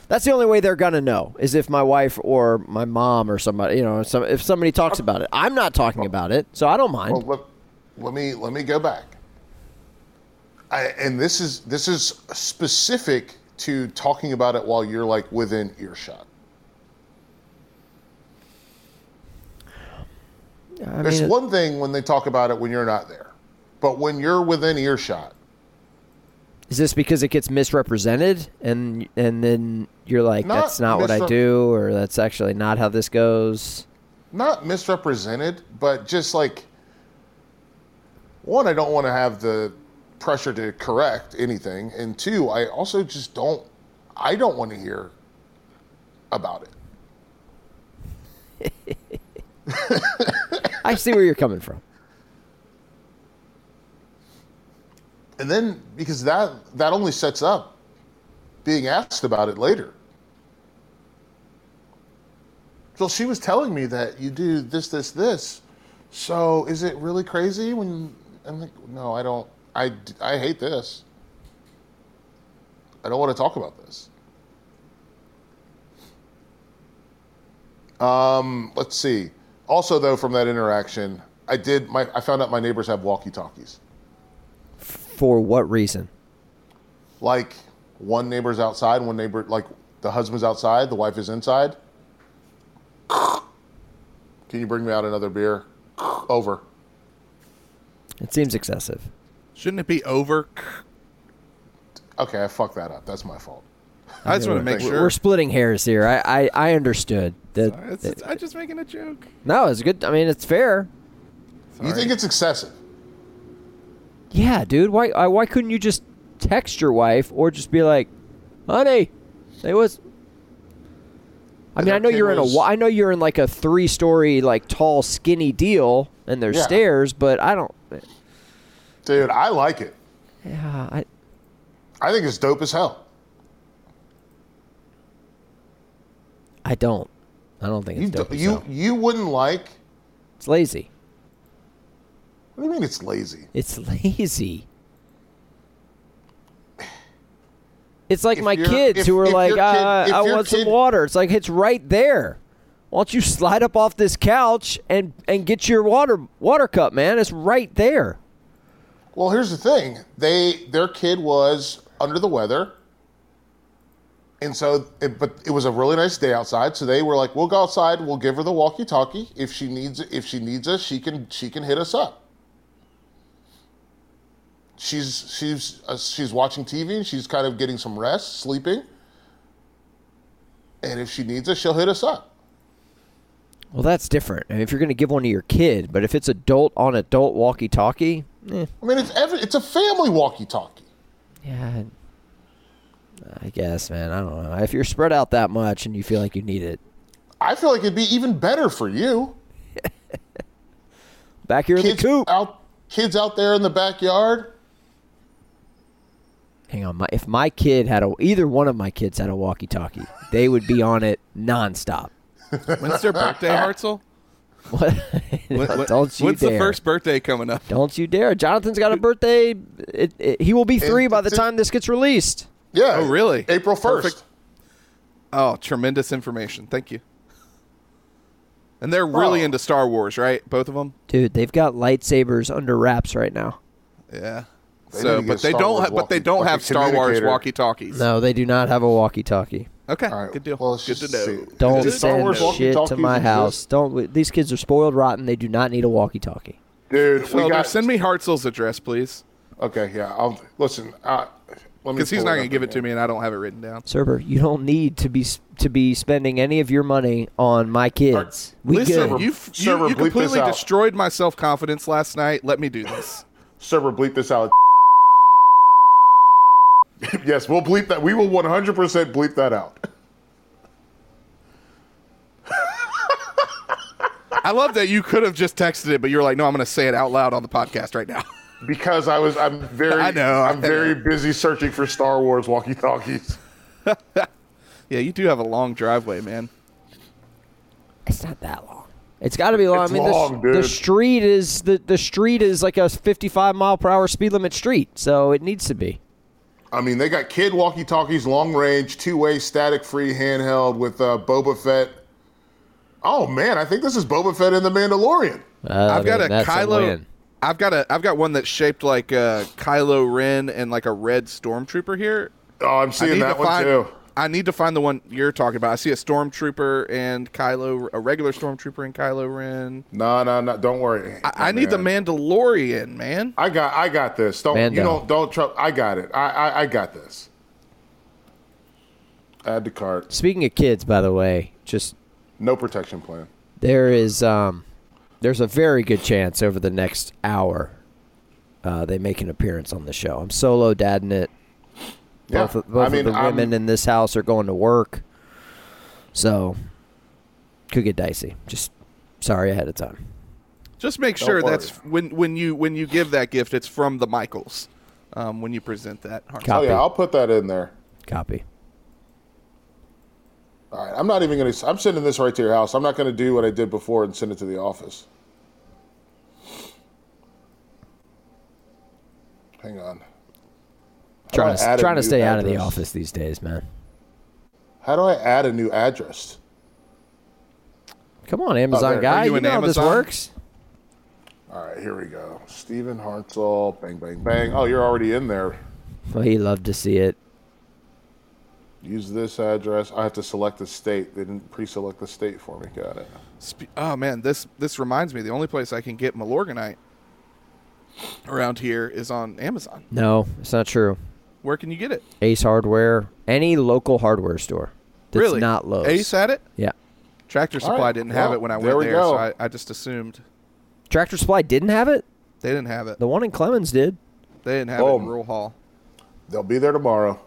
That's the only way they're gonna know is if my wife or my mom or somebody, you know, some, if somebody talks about it. I'm not talking about it, so I don't mind. well, let, let me let me go back. I, and this is this is specific to talking about it while you're like within earshot. I There's one thing when they talk about it when you're not there, but when you're within earshot, is this because it gets misrepresented and and then you're like, Not that's not what I do, or that's actually not how this goes. not misrepresented, but just like one, I don't want to have the pressure to correct anything, and two, I also just don't, I don't want to hear about it. I see where you're coming from. And then because that that only sets up being asked about it later. So she was telling me that you do this, this, this. So is it really crazy when I'm like, no, I don't. I, I hate this. I don't want to talk about this. Um, let's see. Also, though, from that interaction, I did. My I found out my neighbors have walkie talkies. For what reason? Like one neighbor's outside, one neighbor like the husband's outside, the wife is inside. Can you bring me out another beer? Over. It seems excessive. Shouldn't it be over? Okay, I fucked that up. That's my fault. I just want to make sure. We're splitting hairs here. I I, I understood that. It's- it's- I'm just making a joke. no, it's good. I mean, it's fair. You think it's excessive? Yeah, dude. Why I, why couldn't you just text your wife or just be like, "Honey, say what's." I mean, I know you're in a. was- I know you're in like a three-story, like tall, skinny deal, and there's Yeah. stairs, but I don't. Eh. Dude, I like it. Yeah, I, I think it's dope as hell. I don't. I don't think You it's dope. as you hell. you wouldn't like. It's lazy. What do you mean it's lazy? It's lazy. It's like If my kids if- who are like, kid- uh, I want some water. It's like it's right there. Why don't you slide up off this couch and and get your water water cup, man? It's right there. Well, here's the thing. They their kid was under the weather. And so it, but it was a really nice day outside, so they were like, "We'll go outside. We'll give her the walkie-talkie. If she needs if she needs us, she can she can hit us up." She's she's uh, she's watching TV and she's kind of getting some rest, sleeping. And if she needs us, she'll hit us up. Well, that's different. I mean, if you're going to give one to your kid, but if it's adult on adult walkie-talkie, eh, I mean, it's every, it's a family walkie-talkie. yeah, I guess, man. I don't know. If you're spread out that much and you feel like you need it, I feel like it'd be even better for you. back here in the coop. out kids out there in the backyard. Hang on, my, if my kid had a either one of my kids had a walkie-talkie, they would be on it nonstop. When's their birthday, Hartzell? What? When- when- Don't you when's dare! the first birthday coming up? Don't you dare! Jonathan's got a birthday. It, it, he will be three by the it's- time this gets released. Yeah. Oh, really? April first. Perfect. Oh, tremendous information. Thank you. And they're really Oh. into Star Wars, right? Both of them. Dude, they've got lightsabers under wraps right now. Yeah. They so, but they don't. Wars Ha- but they don't like a have Star Wars walkie talkies. No, they do not have a walkie-talkie. Okay. All right, Good deal. well, let's good to know. see. Don't to Star send Wars know. shit to walkie-talkies my exist? house. Don't. These kids are spoiled rotten. They do not need a walkie-talkie. Dude, we Felder, got send me Hartzell's address, please, Okay, yeah. I'll listen. Uh, because he's not going to give it to me, and I don't have it written down. Server, you don't need to be to be spending any of your money on my kids. We Listen, good. you f- you, Server, you completely destroyed my self confidence last night. Let me do this. Server, bleep this out. yes, we'll bleep that. We will 100% bleep that out. I love that you could have just texted it, but you're like, no, I'm going to say it out loud on the podcast right now. Because I was, I'm very, I know, I I'm very busy searching for Star Wars walkie-talkies. yeah, you do have a long driveway, man. It's not that long. It's got to be long. It's I mean, the, long, the dude. street is the the street is like a 55 mile per hour speed limit street, so it needs to be. I mean, they got kid walkie-talkies, long range, two-way, static-free, handheld with uh, Boba Fett. Oh man, I think this is Boba Fett in the Mandalorian. Uh, I've got man, a that's Kylo. win. I've got a. I've got one that's shaped like uh, Kylo Ren and like a red stormtrooper here. Oh, I'm seeing that one find. too. I need to find the one you're talking about. I see a stormtrooper and Kylo, a regular stormtrooper and Kylo Ren. No, no, no. Don't worry. I, I need the Mandalorian, man. I got, I got this. Don't Mando. you don't don't trouble. I got it. I, I, I got this. Add to cart. Speaking of kids, by the way, just No protection plan. there is um, there's a very good chance over the next hour uh, they make an appearance on the show. I'm solo dadding it. Yeah, Both, of, both I mean, of the women I'm- in this house are going to work, so could get dicey. Just sorry ahead of time. Just make Don't sure worry. that's when when you when you give that gift, it's from the Michaels. Um, when you present that, Hartzell. Oh Copy. yeah, I'll put that in there. Copy. All right, I'm not even gonna. I'm sending this right to your house. I'm not gonna do what I did before and send it to the office. Hang on. How do Trying to trying to new stay out of the office these days, man. How do I add a new address? Come on, oh, Amazon there. guy. Are you You an know how this works. All right, here we go. Stephen Hartzell, bang, bang, bang. Oh, you're already in there. Well, he loved to see it. Use this address. I have to select the state. They didn't pre-select the state for me. Got it. Spe- oh man, this this reminds me. The only place I can get Milorganite around here is on Amazon. No, it's not true. Where can you get it? Ace Hardware, any local hardware store. That's really? not Lowe's. Ace had it. Yeah. Tractor Supply right, didn't have well, it when I there went we there, go. so I, I just assumed Tractor Supply didn't have it. they didn't have it. The one in Clemmons did. They didn't have it in Boom. Rural Hall. They'll be there tomorrow.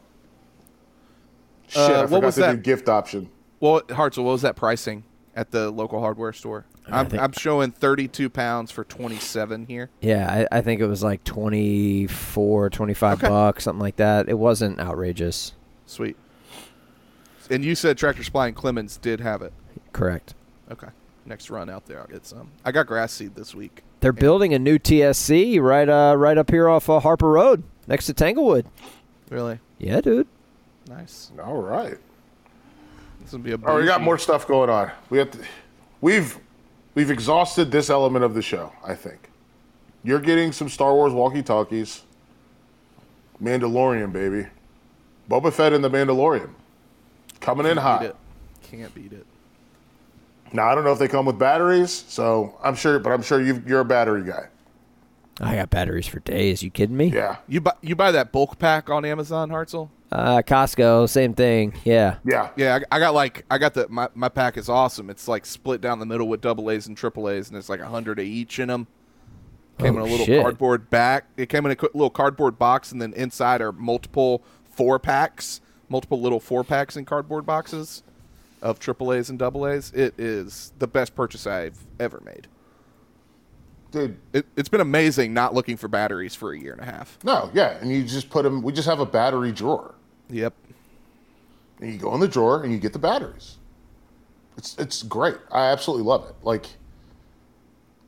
Shit, Uh, I what forgot was to that? do gift option. Well, Hartzell, what was that pricing at the local hardware store? I I'm, think- I'm showing 32 pounds for 27 here. Yeah, I, I think it was like 24, 25 Okay. bucks, something like that. It wasn't outrageous. Sweet. And you said Tractor Supply and Clemmons did have it. Correct. Okay. Next run out there, I'll get some. I got grass seed this week. They're building a new TSC right uh right up here off uh, Harper Road next to Tanglewood. Really Yeah, dude. nice. All right. This will be a. All right, we got more stuff going on. We have to, we've we've exhausted this element of the show. I think you're getting some Star Wars walkie-talkies. Mandalorian, baby. Boba Fett and the Mandalorian coming in Can't hot. beat it. Can't beat it. Now I don't know if they come with batteries, so I'm sure, but I'm sure you you're a battery guy. I got batteries for days. You kidding me? Yeah, You buy you buy that bulk pack on Amazon, Hartzell? Uh, Costco, same thing. Yeah. yeah, Yeah, I, I got like I got the my, my pack is awesome. It's like split down the middle with double A's and triple A's, and there's like a hundred of each in them. Came Oh, in a little shit. cardboard back. It came in a little cardboard box, and then inside are multiple four packs, multiple little four packs in cardboard boxes of triple A's and double A's. It is the best purchase I've ever made. dude. It, it's been amazing not looking for batteries for a year and a half. No, yeah, and you just put them. We just have a battery drawer, Yep. and you go in the drawer and you get the batteries. It's it's great. I absolutely love it. Like,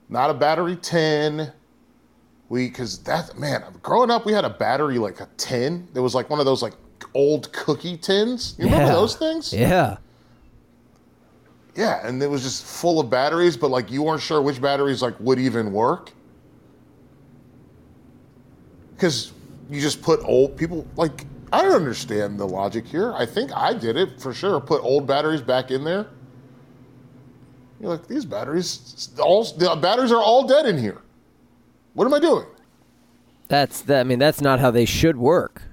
not a battery tin. We because that man, growing up, we had a battery like a tin. It was like one of those like old cookie tins. You remember those things? Yeah. Yeah, and it was just full of batteries, but like you weren't sure which batteries like would even work. Because you just put old people like I don't understand the logic here. I think I did it for sure. Put old batteries back in there. You're like these batteries, all the batteries are all dead in here. What am I doing? That's that. I mean, that's not how they should work.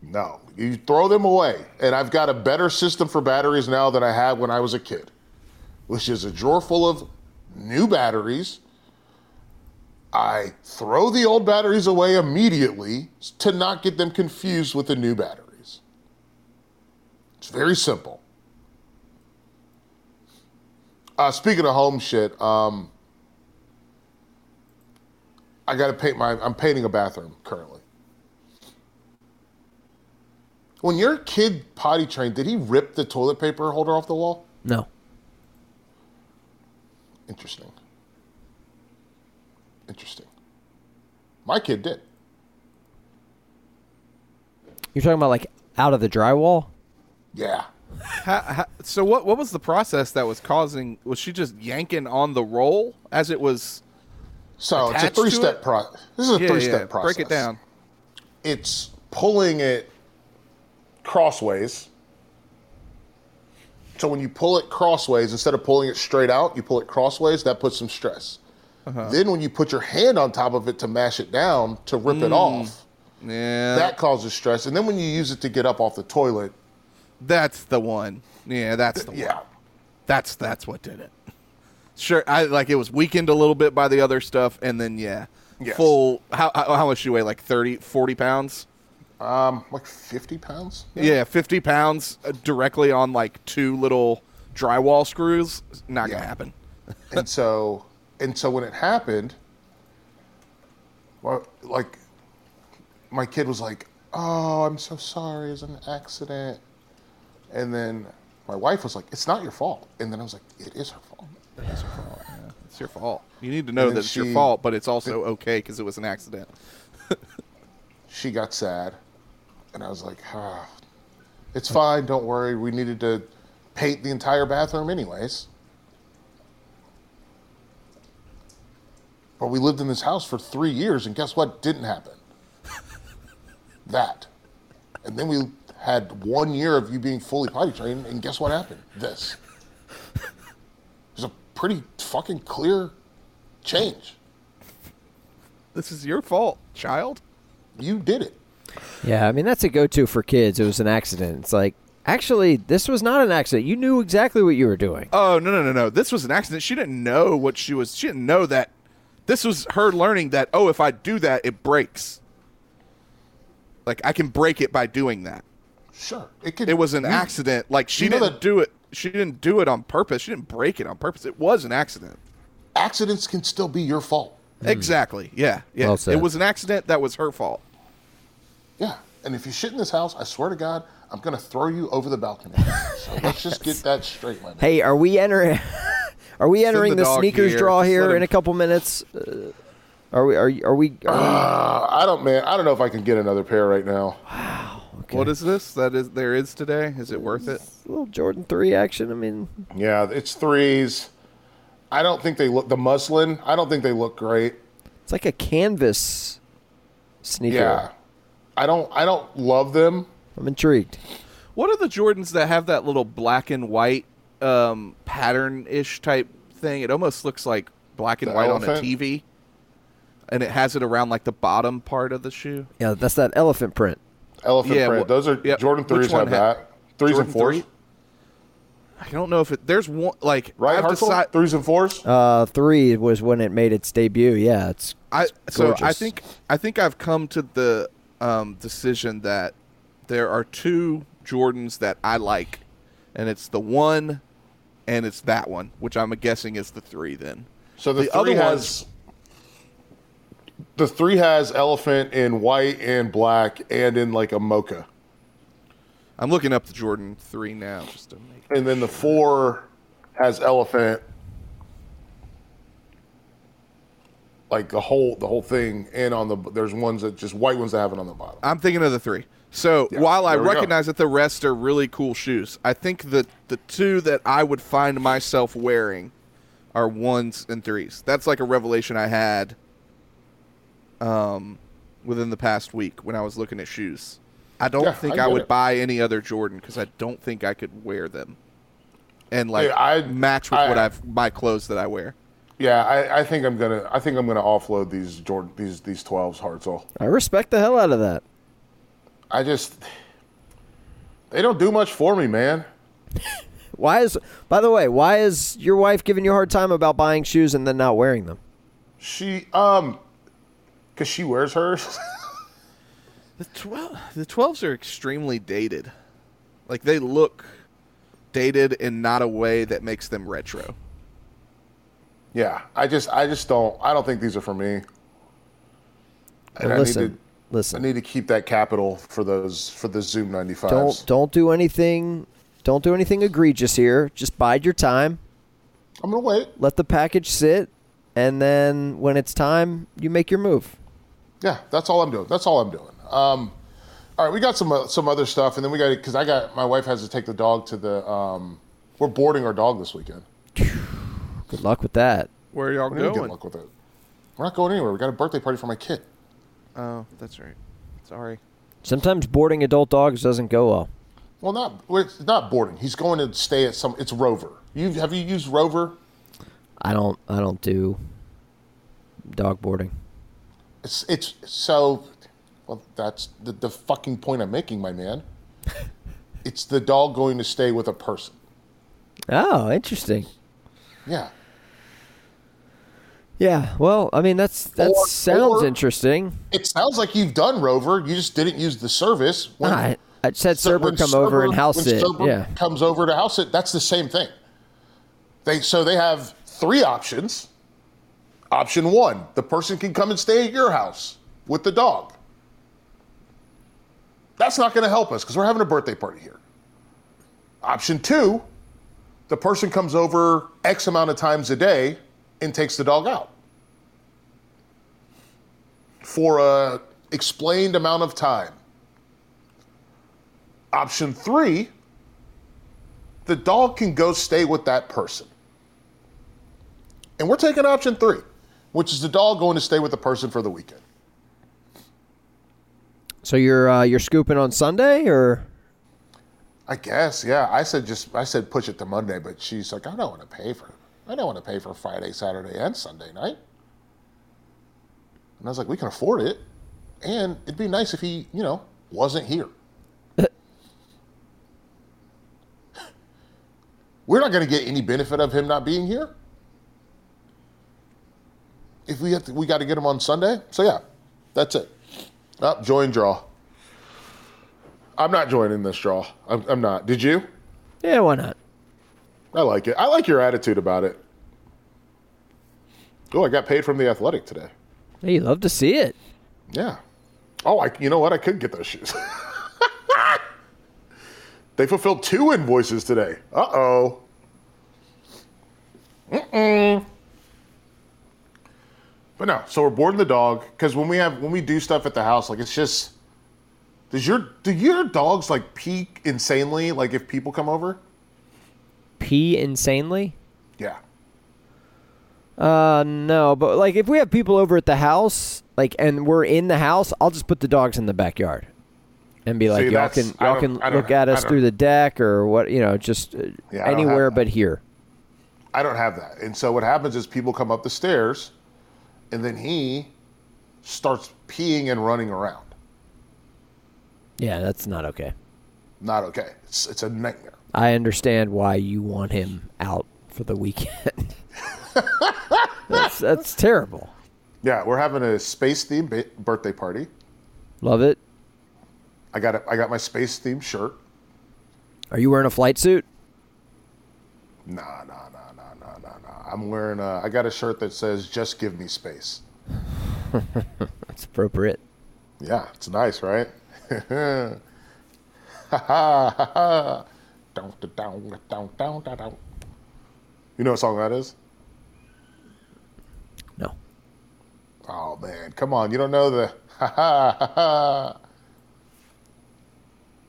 No, you throw them away. And I've got a better system for batteries now than I had when I was a kid, which is a drawer full of new batteries. I throw the old batteries away immediately to not get them confused with the new batteries. It's very simple. Uh, speaking of home shit, um, I got to paint my. I'm painting a bathroom currently. When your kid potty trained, did he rip the toilet paper holder off the wall? No. Interesting. Interesting. My kid did. You're talking about like out of the drywall? Yeah. How, how, so what? What was the process that was causing? Was she just yanking on the roll as it was? So it's a three-step process. This is a Yeah, three-step yeah. process. Break it down. It's pulling it crossways. So when you pull it crossways, instead of pulling it straight out, you pull it crossways. That puts some stress. Uh-huh. Then when you put your hand on top of it to mash it down to rip Mm. it off, Yeah, that causes stress. And then when you use it to get up off the toilet, that's the one. Yeah, that's the yeah, one. That's that's what did it. Sure, I like it was weakened a little bit by the other stuff, and then yeah, Yes. full. How how, much she weigh? Like 30, 40 pounds? um, like 50 pounds. Yeah, fifty pounds uh, directly on like two little drywall screws. Not gonna happen. and so and so when it happened well like my kid was like oh i'm so sorry it's an accident and then my wife was like it's not your fault and then i was like it is her fault It's her fault. Yeah. It's your fault. You need to know that it's your fault, but it's also okay because it was an accident. she got sad and i was like ah, it's fine don't worry we needed to paint the entire bathroom anyways but we lived in this house for three years, and guess what didn't happen? that. And then we had one year of you being fully potty trained, and guess what happened? This. There's a pretty fucking clear change. This is your fault, child. You did it. Yeah, I mean that's a go-to for kids. It was an accident. It's like actually this was not an accident. You knew exactly what you were doing. Oh no no no no! This was an accident. She didn't know what she was. She didn't know that. This was her learning that. Oh, if I do that, it breaks. Like I can break it by doing that. Sure. It could It was an you- accident. Like she didn't that- do it. She didn't do it on purpose. She didn't break it on purpose. It was an accident. Accidents can still be your fault. Hmm. Exactly. Yeah. Yeah. Well it was an accident. That was her fault. Yeah. And if you shit in this house, I swear to God, I'm gonna throw you over the balcony. So let's just get that straight, my man. Hey, are we entering? Are we entering the the, sneakers here. draw here him- in a couple minutes? Uh, are we? Are, are we? Are Uh, I don't, man. I don't know if I can get another pair right now. Wow. What is this? That is there is today. Is it worth it? we a little Jordan three action? I mean, Yeah, it's threes. I don't think they look the muslin. I don't think they look great. it's like a canvas sneaker. Yeah, I don't. I don't love them. I'm intrigued. What are the Jordans that have that little black and white um, pattern ish type thing? It almost looks like black and The white on a TV, and it has it around like the bottom part of the shoe. Yeah, that's that elephant print. Elephant Yeah, print. wh- Those are yeah, Jordan threes have ha- that. Threes Jordan and fours, three? I don't know if it. There's one like right? I've Hartzell? Threes and fours. Uh, three was when it made its debut. Yeah, it's I so I think I think I've come to the um, decision that there are two Jordans that I like, and it's the one, and it's that one, which I'm guessing is the three. Then so the, the three other has. The three has elephant in white and black and in like a mocha, I'm looking up the Jordan three now just to make. and then the four has elephant, like the whole the whole thing, and on the there's ones that just white ones that have it on the bottom. I'm thinking of the three. So while I there we go. recognize that the rest are really cool shoes, I think that the two that I would find myself wearing are ones and threes. That's like a revelation I had um, within the past week when I was looking at shoes. I don't Yeah, think I I, would it. buy any other Jordan because I don't think I could wear them and like Hey, I- match with I- what I've my clothes that I wear. Yeah, I, I think I'm gonna I think I'm gonna offload these Jordan these these twelves Hartzell. I respect the hell out of that. I just they don't do much for me, man. Why is? By the way, why is your wife giving you a hard time about buying shoes and then not wearing them? She um, cause she wears hers. The twelve, the twelves are extremely dated. Like they look dated in not a way that makes them retro. yeah, I just I just don't I don't think these are for me. And Well, I listen, I need to keep that capital for those for the Zoom 95s. Don't don't do anything. Don't do anything egregious here. Just bide your time. I'm gonna wait. Let the package sit, and then when it's time, you make your move. Yeah, that's all I'm doing. That's all I'm doing. Um, all right, we got some uh, some other stuff, and then we got because I got my wife has to take the dog to the. Um, we're boarding our dog this weekend. Good luck with that. Where are y'all We're going? Good luck with it. We're not going anywhere. We got a birthday party for my kid. Oh, that's right. Sorry. Sometimes boarding adult dogs doesn't go well. Well, not well, it's not boarding. He's going to stay at some. It's Rover. You have you used Rover? I don't. I don't do dog boarding. It's it's so. Well, that's the the fucking point I'm making, my man. it's the dog going to stay with a person. Oh, interesting. Yeah. Yeah. Well, I mean, that's that Or- sounds or- interesting. It sounds like you've done Rover. You just didn't use the service. When, I, I had So when come over and house it. Yeah. comes over to house it. That's the same thing. They so they have three options. Option one: the person can come and stay at your house with the dog. That's not going to help us because we're having a birthday party here. Option two: the person comes over X amount of times a day and takes the dog out for a explained amount of time. Option three, the dog can go stay with that person. And we're taking option three. which is the dog going to stay with the person for the weekend. So you're uh, you're scooping on Sunday, or I guess, yeah. I said just I said push it to Monday, but she's like, I don't want to pay for I don't want to pay for Friday, Saturday, and Sunday night. And I was like, we can afford it, and it'd be nice if he, you know, wasn't here. We're not going to get any benefit of him not being here. If we have to, we got to get him on Sunday. So yeah, that's it. Oh, Up, join draw. I'm not joining this draw. I'm, I'm not. Did you? yeah, why not? I like it. I like your attitude about it. Oh, I got paid from the athletic today. Hey, you love to see it. Yeah. Oh, I, you know what? I could get those shoes. they fulfilled two invoices today. Uh oh. Mm-mm. But no, so we're boarding the dog because when we have when we do stuff at the house, like it's just. Does your do your dogs like peak insanely? Like if people come over? Pee insanely. Yeah. Uh, no, but like if we have people over at the house, like, and we're in the house, I'll just put the dogs in the backyard, and be like, See, y'all can y'all can look at us through the deck or what, you know, just uh, Yeah, I don't have anywhere but here. I don't have that. And so what happens is people come up the stairs and then he starts peeing and running around. Yeah, that's not okay. Not okay. It's, it's a nightmare. I understand why you want him out for the weekend. that's that's terrible. Yeah, we're having a space themed ba- birthday party. Love it. I got a, I got my space themed shirt. Are you wearing a flight suit? Nah, nah, nah, nah, nah, nah, nah. I'm wearing a, I got a shirt that says "Just give me space." That's appropriate. Yeah, it's nice, right? Ha ha ha ha. Down, down, down, down, down, down. You know what song that is? No. Oh man, come on! You don't know the ha ha ha ha.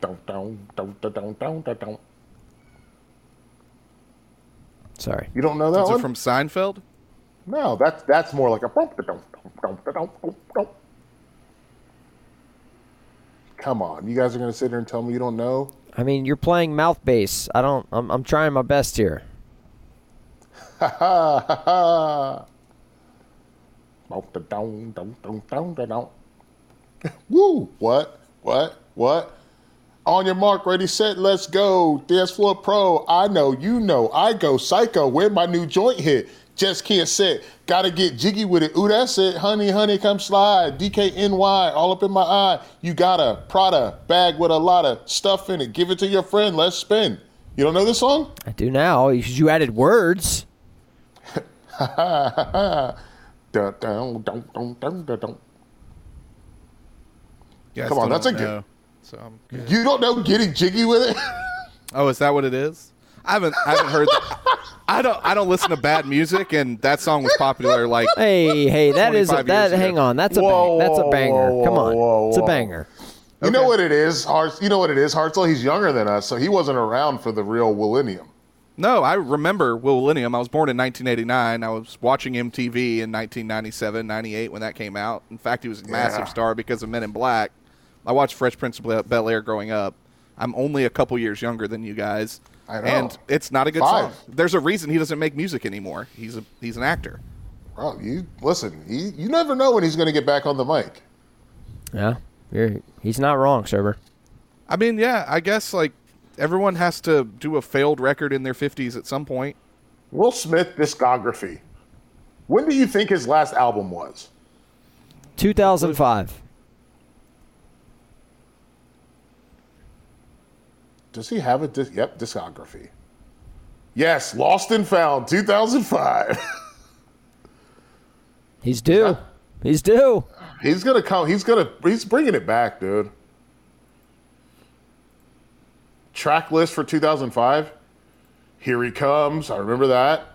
Down, down, down, down, down, down, down, down. Sorry. You don't know that Is one? it from Seinfeld? no, that's that's more like a. bump. Come on, you guys are gonna sit here and tell me you don't know? I mean, you're playing mouth bass. I don't. I'm I'm trying my best here. Ha ha ha ha. Woo! What? What? What? On your mark, ready, set, let's go. Dance floor pro. I know, you know. I go psycho. Where my new joint hit? Just can't sit. Gotta get jiggy with it. Ooh, that's it. Honey, honey, come slide. DKNY, all up in my eye. You got a Prada bag with a lot of stuff in it. Give it to your friend. Let's spin. You don't know this song? I do now you added words. Dun, dun, dun, dun, dun, dun, dun. Yeah, Come on, that's a good- know. So I'm good. You don't know getting jiggy with it? Oh, is that what it is? I haven't I haven't heard. That. I don't I don't listen to bad music, and that song was popular. Like Hey, hey, that is 25 that. years ago. Hang on, that's a Whoa, bang, that's a whoa, banger. whoa, Come on, whoa, it's a whoa. banger. You know what it is, Harts. You know what it is, Hartzell. He's younger than us, so he wasn't around for the real millennium. no, I remember Will William. I was born in 1989. I was watching MTV in 1997, 98 when that came out. In fact, he was a massive Yeah. star because of Men in Black. I watched Fresh Prince of Bel Air growing up. I'm only a couple years younger than you guys. I know. And it's not a good Five. song. There's a reason he doesn't make music anymore. He's a he's an actor. Bro, you listen. He, you never know when he's going to get back on the mic. Yeah, you're, he's not wrong, server. I mean, yeah, I guess like everyone has to do a failed record in their 50s at some point. Will Smith discography. When do you think his last album was? 2005. Does he have a dis- yep discography? Yes, Lost and Found, 2005. He's due. He's due. he's gonna come. He's gonna. He's bringing it back, dude. Track list for 2005. Here he comes. I remember that.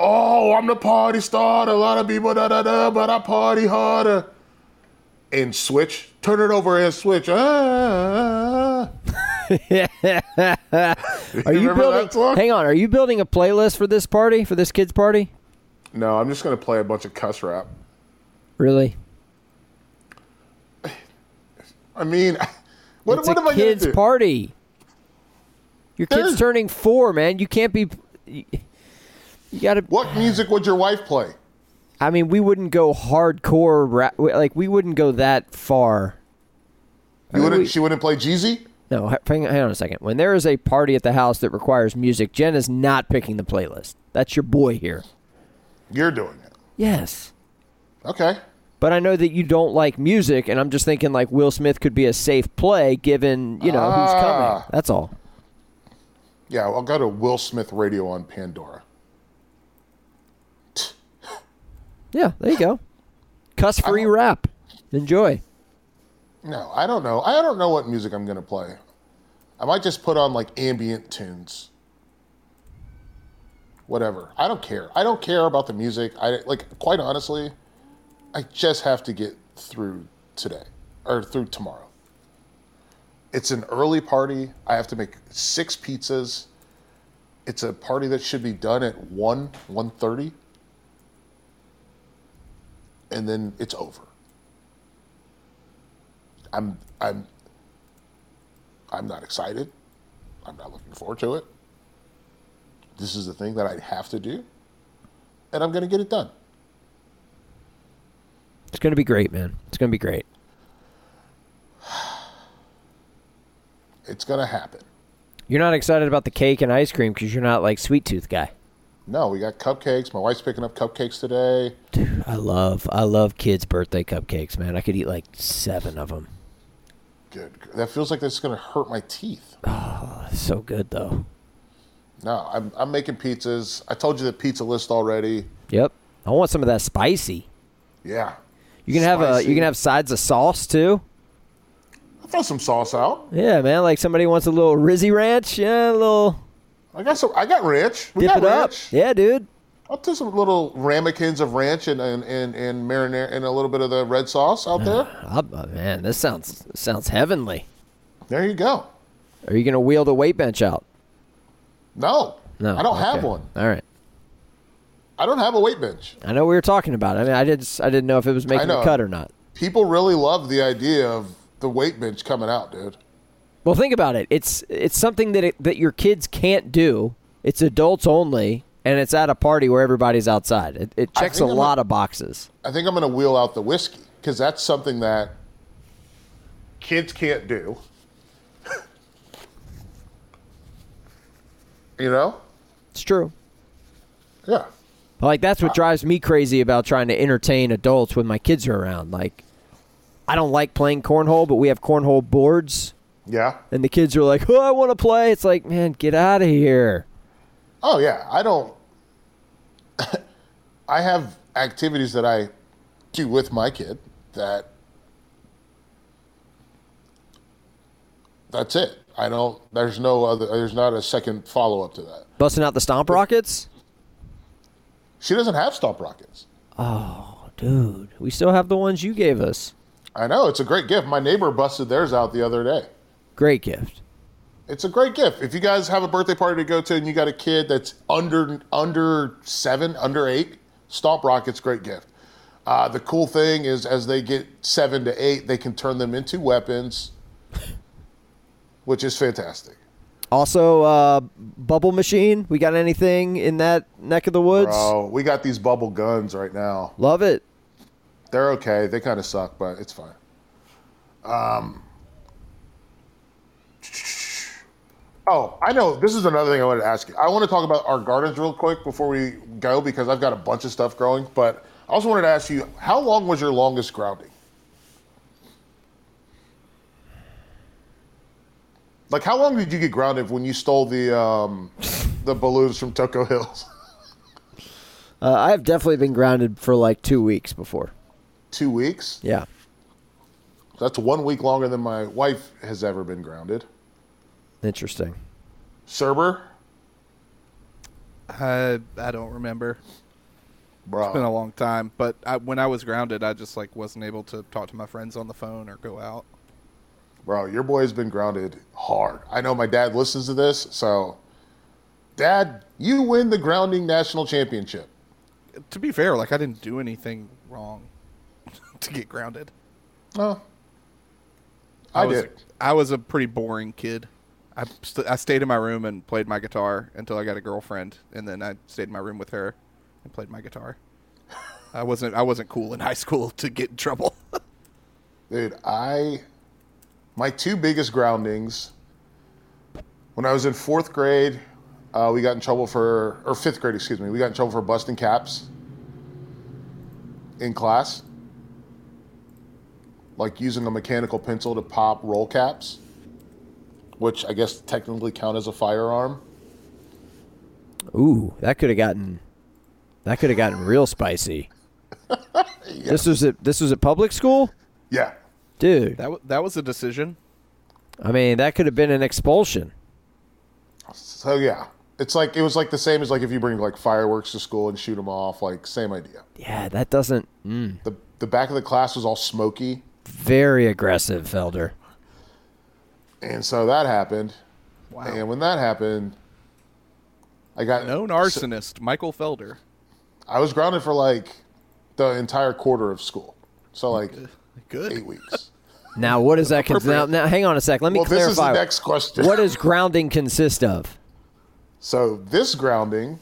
Oh, I'm the party starter. A lot of people da da da, but I party harder. And switch. Turn it over and switch. Ah. ah, ah, ah. Are you remember building? Hang on. Are you building a playlist for this party? For this kids' party? No, I'm just gonna play a bunch of cuss rap. Really? I mean, what, it's what a am I gonna kid's party. Your kid's There's- turning four, man. You can't be. You, you got to. What music would your wife play? I mean, we wouldn't go hardcore rap. Like we wouldn't go that far. You wouldn't, we- she wouldn't play Jeezy? No, hang hang on a second. When there is a party at the house that requires music, Jen is not picking the playlist. That's your boy here. You're doing it. Yes. Okay. But I know that you don't like music, and I'm just thinking like Will Smith could be a safe play given, you know, who's coming. Ah. That's all. Yeah, I'll go to Will Smith Radio on Pandora. Yeah, there you go. Cuss free rap. Enjoy. No, I don't know. I don't know what music I'm gonna play. I might just put on like ambient tunes. Whatever. I don't care. I don't care about the music. I like quite honestly, I just have to get through today or through tomorrow. It's an early party. I have to make six pizzas. It's a party that should be done at 1 1:30 and then it's over. I'm I'm I'm not excited. I'm not looking forward to it. This is the thing that I have to do, and I'm going to get it done. It's going to be great, man. It's going to be great. It's going to happen. You're not excited about the cake and ice cream because you're not like sweet tooth guy. No, we got cupcakes. My wife's picking up cupcakes today. Dude, I love, I love kids' birthday cupcakes, man. I could eat like seven of them. Good. That feels like that's going to hurt my teeth. Oh, So good though. No, I'm I'm making pizzas. I told you the pizza list already. Yep. I want some of that spicy. Yeah. You can have a, you can have sides of sauce too. I'll throw some sauce out. Yeah, man. Like somebody wants a little Rizzy Ranch. Yeah, a little I got some. I got ranch. We dip got it up. Yeah, dude. I'll do some little ramekins of ranch and and and, and marinara and a little bit of the red sauce out there. Oh, man, this sounds sounds heavenly. There you go. Are you gonna wheel the weight bench out? No, No, I don't have one. All right. I don't have a weight bench. I know we were talking about it. I mean, I did. I didn't know if it was making the cut or not. People really love the idea of the weight bench coming out, dude. Well, think about it. It's it's something that it, that your kids can't do. It's adults only, and it's at a party where everybody's outside. It, it checks a I'm lot of boxes. I think I'm going to wheel out the whiskey because that's something that kids can't do. you know? It's true. Yeah. Like that's what drives me crazy about trying to entertain adults when my kids are around. Like, I don't like playing cornhole, but we have cornhole boards, Yeah. and the kids are like, "Oh, I want to play." It's like, man, get out of here. Oh yeah, I don't. I have activities that I do with my kid that. That's it. I don't. There's no other. There's not a second follow up to that. Busting out the stomp rockets. She doesn't have stomp rockets. Oh, dude, we still have the ones you gave us. I know it's a great gift. My neighbor busted theirs out the other day. Great gift. It's a great gift. If you guys have a birthday party to go to and you got a kid that's under under seven, under eight, Stomp Rockets, great gift. Uh, the cool thing is, as they get seven to eight, they can turn them into weapons, which is fantastic. Also, uh, bubble machine. We got anything in that neck of the woods? Bro, we got these bubble guns right now. Love it. They're okay. They kind of suck, but it's fine. Um. Oh, I know. This is another thing I wanted to ask you. I want to talk about our gardens real quick before we go because I've got a bunch of stuff growing. But I also wanted to ask you, how long was your longest grounding? Like, how long did you get grounded when you stole the um, the balloons from Toco Hills? Uh, I've definitely been grounded for like two weeks before. Two weeks. Yeah. That's one week longer than my wife has ever been grounded. Interesting. Serber, I I don't remember. bro. It's been a long time, but I, when I was grounded, I just like wasn't able to talk to my friends on the phone or go out. Bro, your boy's been grounded hard. I know my dad listens to this, so Dad, you win the grounding national championship. to be fair, like I didn't do anything wrong to get grounded. No. I, was, did. I was a pretty boring kid. I st- I stayed in my room and played my guitar until I got a girlfriend, and then I stayed in my room with her and played my guitar. I wasn't I wasn't cool in high school to get in trouble. Dude, I my two biggest groundings when I was in fourth grade, uh, we got in trouble for or fifth grade, excuse me, we got in trouble for busting caps in class, like using a mechanical pencil to pop roll caps, which I guess technically count as a firearm. Ooh, that could have gotten that could have gotten real spicy. This was at this was at public school, Yeah, dude. that w- that was a decision. I mean, that could have been an expulsion. so yeah, it's like it was like the same as like if you bring like fireworks to school and shoot them off, like same idea. Yeah, that doesn't. Mm, The the back of the class was all smoky. very aggressive, Felder. And so that happened. Wow. And when that happened, I got Known arsonist Michael Felder. I was grounded for like the entire quarter of school. So like Good. eight weeks. Now, what does that consist? Now, now, hang on a sec. Let me Well, this is the clarify. next question. what does grounding consist of? So this grounding,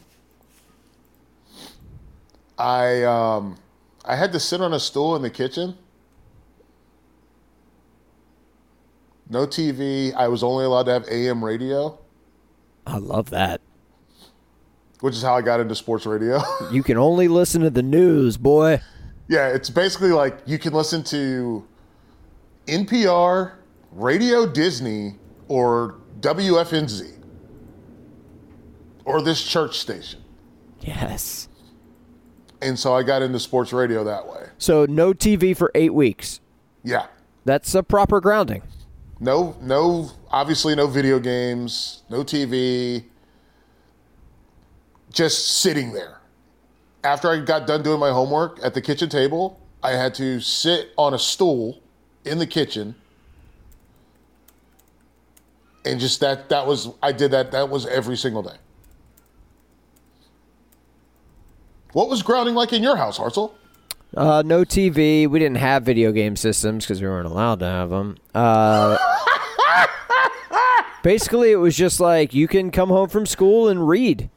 I um, I had to sit on a stool in the kitchen. No TV. I was only allowed to have AM radio, I love that. which is how I got into sports radio. You can only listen to the news, boy. Yeah, it's basically like you can listen to NPR, Radio Disney, or WFNZ, or this church station. Yes. And so I got into sports radio that way. So no TV for eight weeks. Yeah. That's a proper grounding. No, no, obviously no video games, no TV, just sitting there. After I got done doing my homework at the kitchen table, I had to sit on a stool in the kitchen. And just that, that was, I did that, that was every single day. What was grounding like in your house, Hartzell? Uh, no TV. We didn't have video game systems because we weren't allowed to have them. Uh, basically, it was just like you can come home from school and read.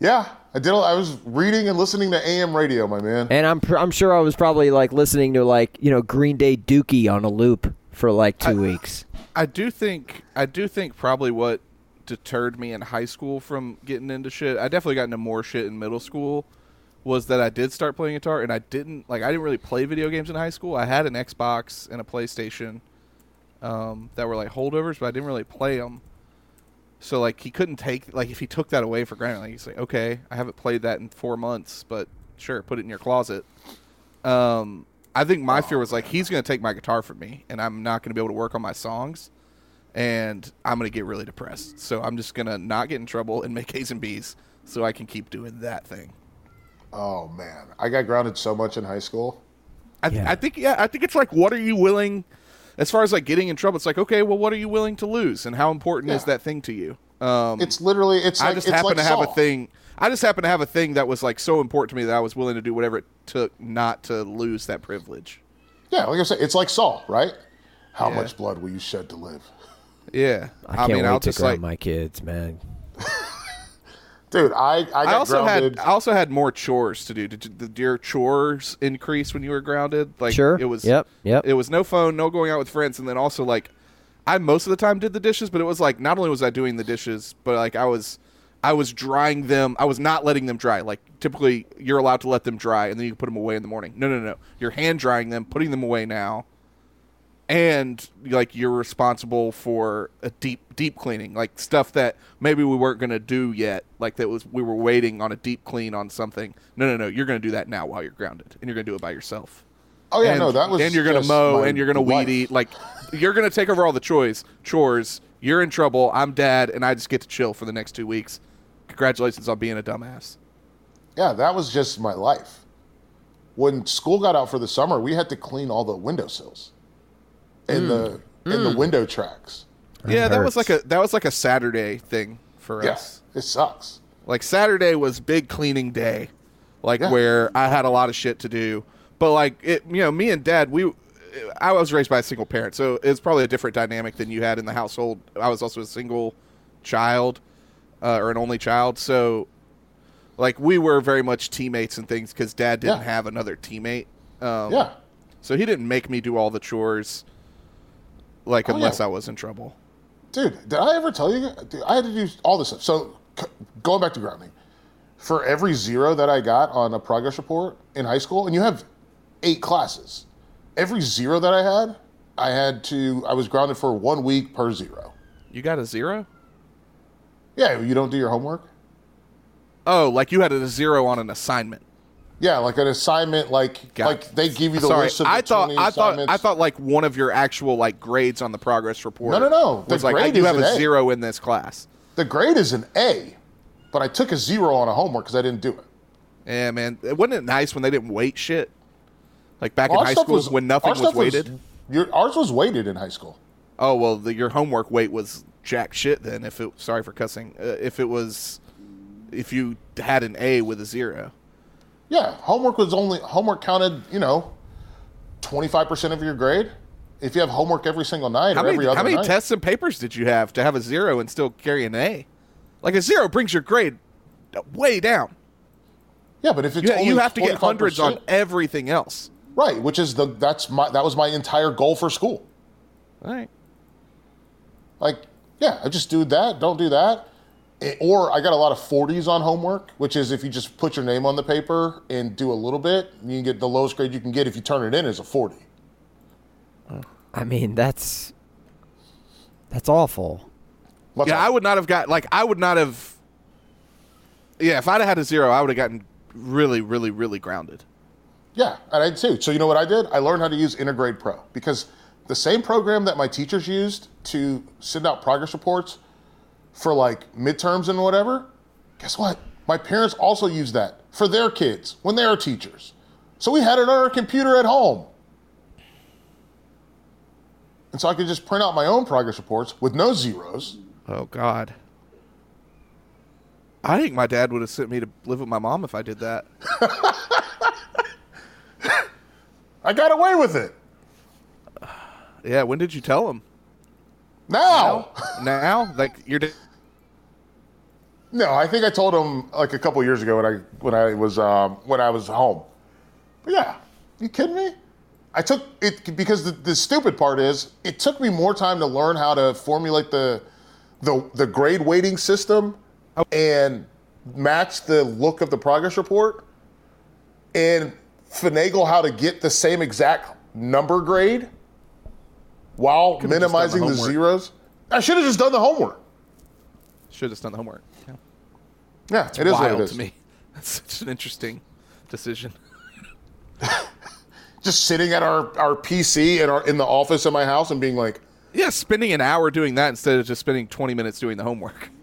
Yeah, I did. I was reading and listening to AM radio, my man. And I'm pr- I'm sure I was probably like listening to like you know Green Day Dookie on a loop for like two weeks. I do think I do think probably what deterred me in high school from getting into shit. I definitely got into more shit in middle school. Was that I did start playing guitar and I didn't like I didn't really play video games in high school. I had an Xbox and a PlayStation um, that were like holdovers, but I didn't really play them. So like he couldn't take like if he took that away for granted, like he's like, okay, I haven't played that in four months, but sure, put it in your closet. Um, I think my fear was like he's gonna take my guitar from me, and I'm not gonna be able to work on my songs, and I'm gonna get really depressed. So I'm just gonna not get in trouble and make A's and B's, so I can keep doing that thing. Oh man, I got grounded so much in high school. I, Yeah. I think yeah, I think it's like what are you willing as far as like getting in trouble, it's like okay, well what are you willing to lose and how important is that thing to you? Um It's literally it's like I just it's happen like to have a thing I just happen to have a thing that was like so important to me that I was willing to do whatever it took not to lose that privilege. Yeah, like I said, it's like Saul, right? How Yeah. much blood will you shed to live? Yeah. I can't mean, wait I'll to just ground like my kids, man. Dude, I I got I also grounded. had I also had more chores to do. Did, did your chores increase when you were grounded? Like Sure. it was. Yep, yep. It was no phone, no going out with friends, and then also like I most of the time did the dishes, but it was like not only was I doing the dishes, but like I was I was drying them. I was not letting them dry. Like typically you're allowed to let them dry and then you can put them away in the morning. No, no, no. You're hand drying them, putting them away now. And like you're responsible for a deep deep cleaning, like stuff that maybe we weren't going to do yet, like that was we were waiting on a deep clean on something. No, no, no. You're going to do that now while you're grounded, and you're going to do it by yourself oh yeah, and, no, that was. and you're gonna mow and you're gonna weed eat like you're gonna take over all the chores chores you're in trouble i'm dad and i just get to chill for the next two weeks congratulations on being a dumbass Yeah, that was just my life. When school got out for the summer, we had to clean all the windowsills and the and the window tracks. yeah that was like a that was like a saturday thing for Yeah, us it sucks. Like Saturday was big cleaning day, like Yeah. where I had a lot of shit to do. But like it, you know, me and Dad, we, I was raised by a single parent, so it's probably a different dynamic than you had in the household. I was also a single child, uh, or an only child, so like we were very much teammates and things because Dad didn't Yeah. have another teammate. Um, Yeah. So he didn't make me do all the chores, like Oh, unless yeah. I was in trouble. Dude, did I ever tell you? Dude, I had to do all this stuff. So, c- going back to grounding, for every zero that I got on a progress report in high school, and you have eight classes, every zero that I had, I had to, I was grounded for one week per zero. You got a zero? Yeah, you don't do your homework? Oh, like you had a zero on an assignment. Yeah, like an assignment, like Got like they give you the Sorry, list of the I thought 20 I thought assignments. I thought like one of your actual like grades on the progress report. No, no, no. The Was like I grade do is have an a A. zero in this class. the grade is an A, but I took a zero on a homework because I didn't do it. Yeah, man. Wasn't it nice when they didn't weight shit? Like back in Our high stuff school when nothing our was stuff weighted. your, ours was weighted in high school. Oh well, the, your homework weight was jack shit. Then if it sorry for cussing, uh, if it was if you had an A with a zero. Yeah, homework was only homework counted. You know, twenty five percent of your grade. If you have homework every single night How or many every other how many night, tests and papers did you have to have a zero and still carry an A? Like a zero brings your grade way down. yeah, but if it's You, only you have to get hundreds on everything else. right, which is the that's my that was my entire goal for school. All right. Like, yeah, I just do that. Don't do that. Or I got a lot of 40s on homework, which is if you just put your name on the paper and do a little bit, you can get the lowest grade you can get if you turn it in is a 40. I mean, that's that's awful. What's yeah, up? I would not have got like I would not have. Yeah, if I'd have had a zero, I would have gotten really, really, really grounded. Yeah, and I too. So you know what I did? I learned how to use Integrade Pro because the same program that my teachers used to send out progress reports for like midterms and whatever, guess what? My parents also use that for their kids when they are teachers. So we had it on our computer at home. And so I could just print out my own progress reports with no zeros. Oh God. I think my dad would have sent me to live with my mom if I did that. I got away with it. Yeah, when did you tell him? Now. now, like you're. No, I think I told him like a couple years ago when I when I was um, when I was home. But yeah, you kidding me? I took it because the, the stupid part is it took me more time to learn how to formulate the the the grade weighting system and match the look of the progress report and finagle how to get the same exact number grade while done the minimizing the, zeros. I should have just done the homework. Should have done the homework. Yeah. Yeah, it is Wild what it is. to me. That's such an interesting decision. just sitting at our, our PC in our in the office in my house and being like, Yeah, spending an hour doing that instead of just spending 20 minutes doing the homework.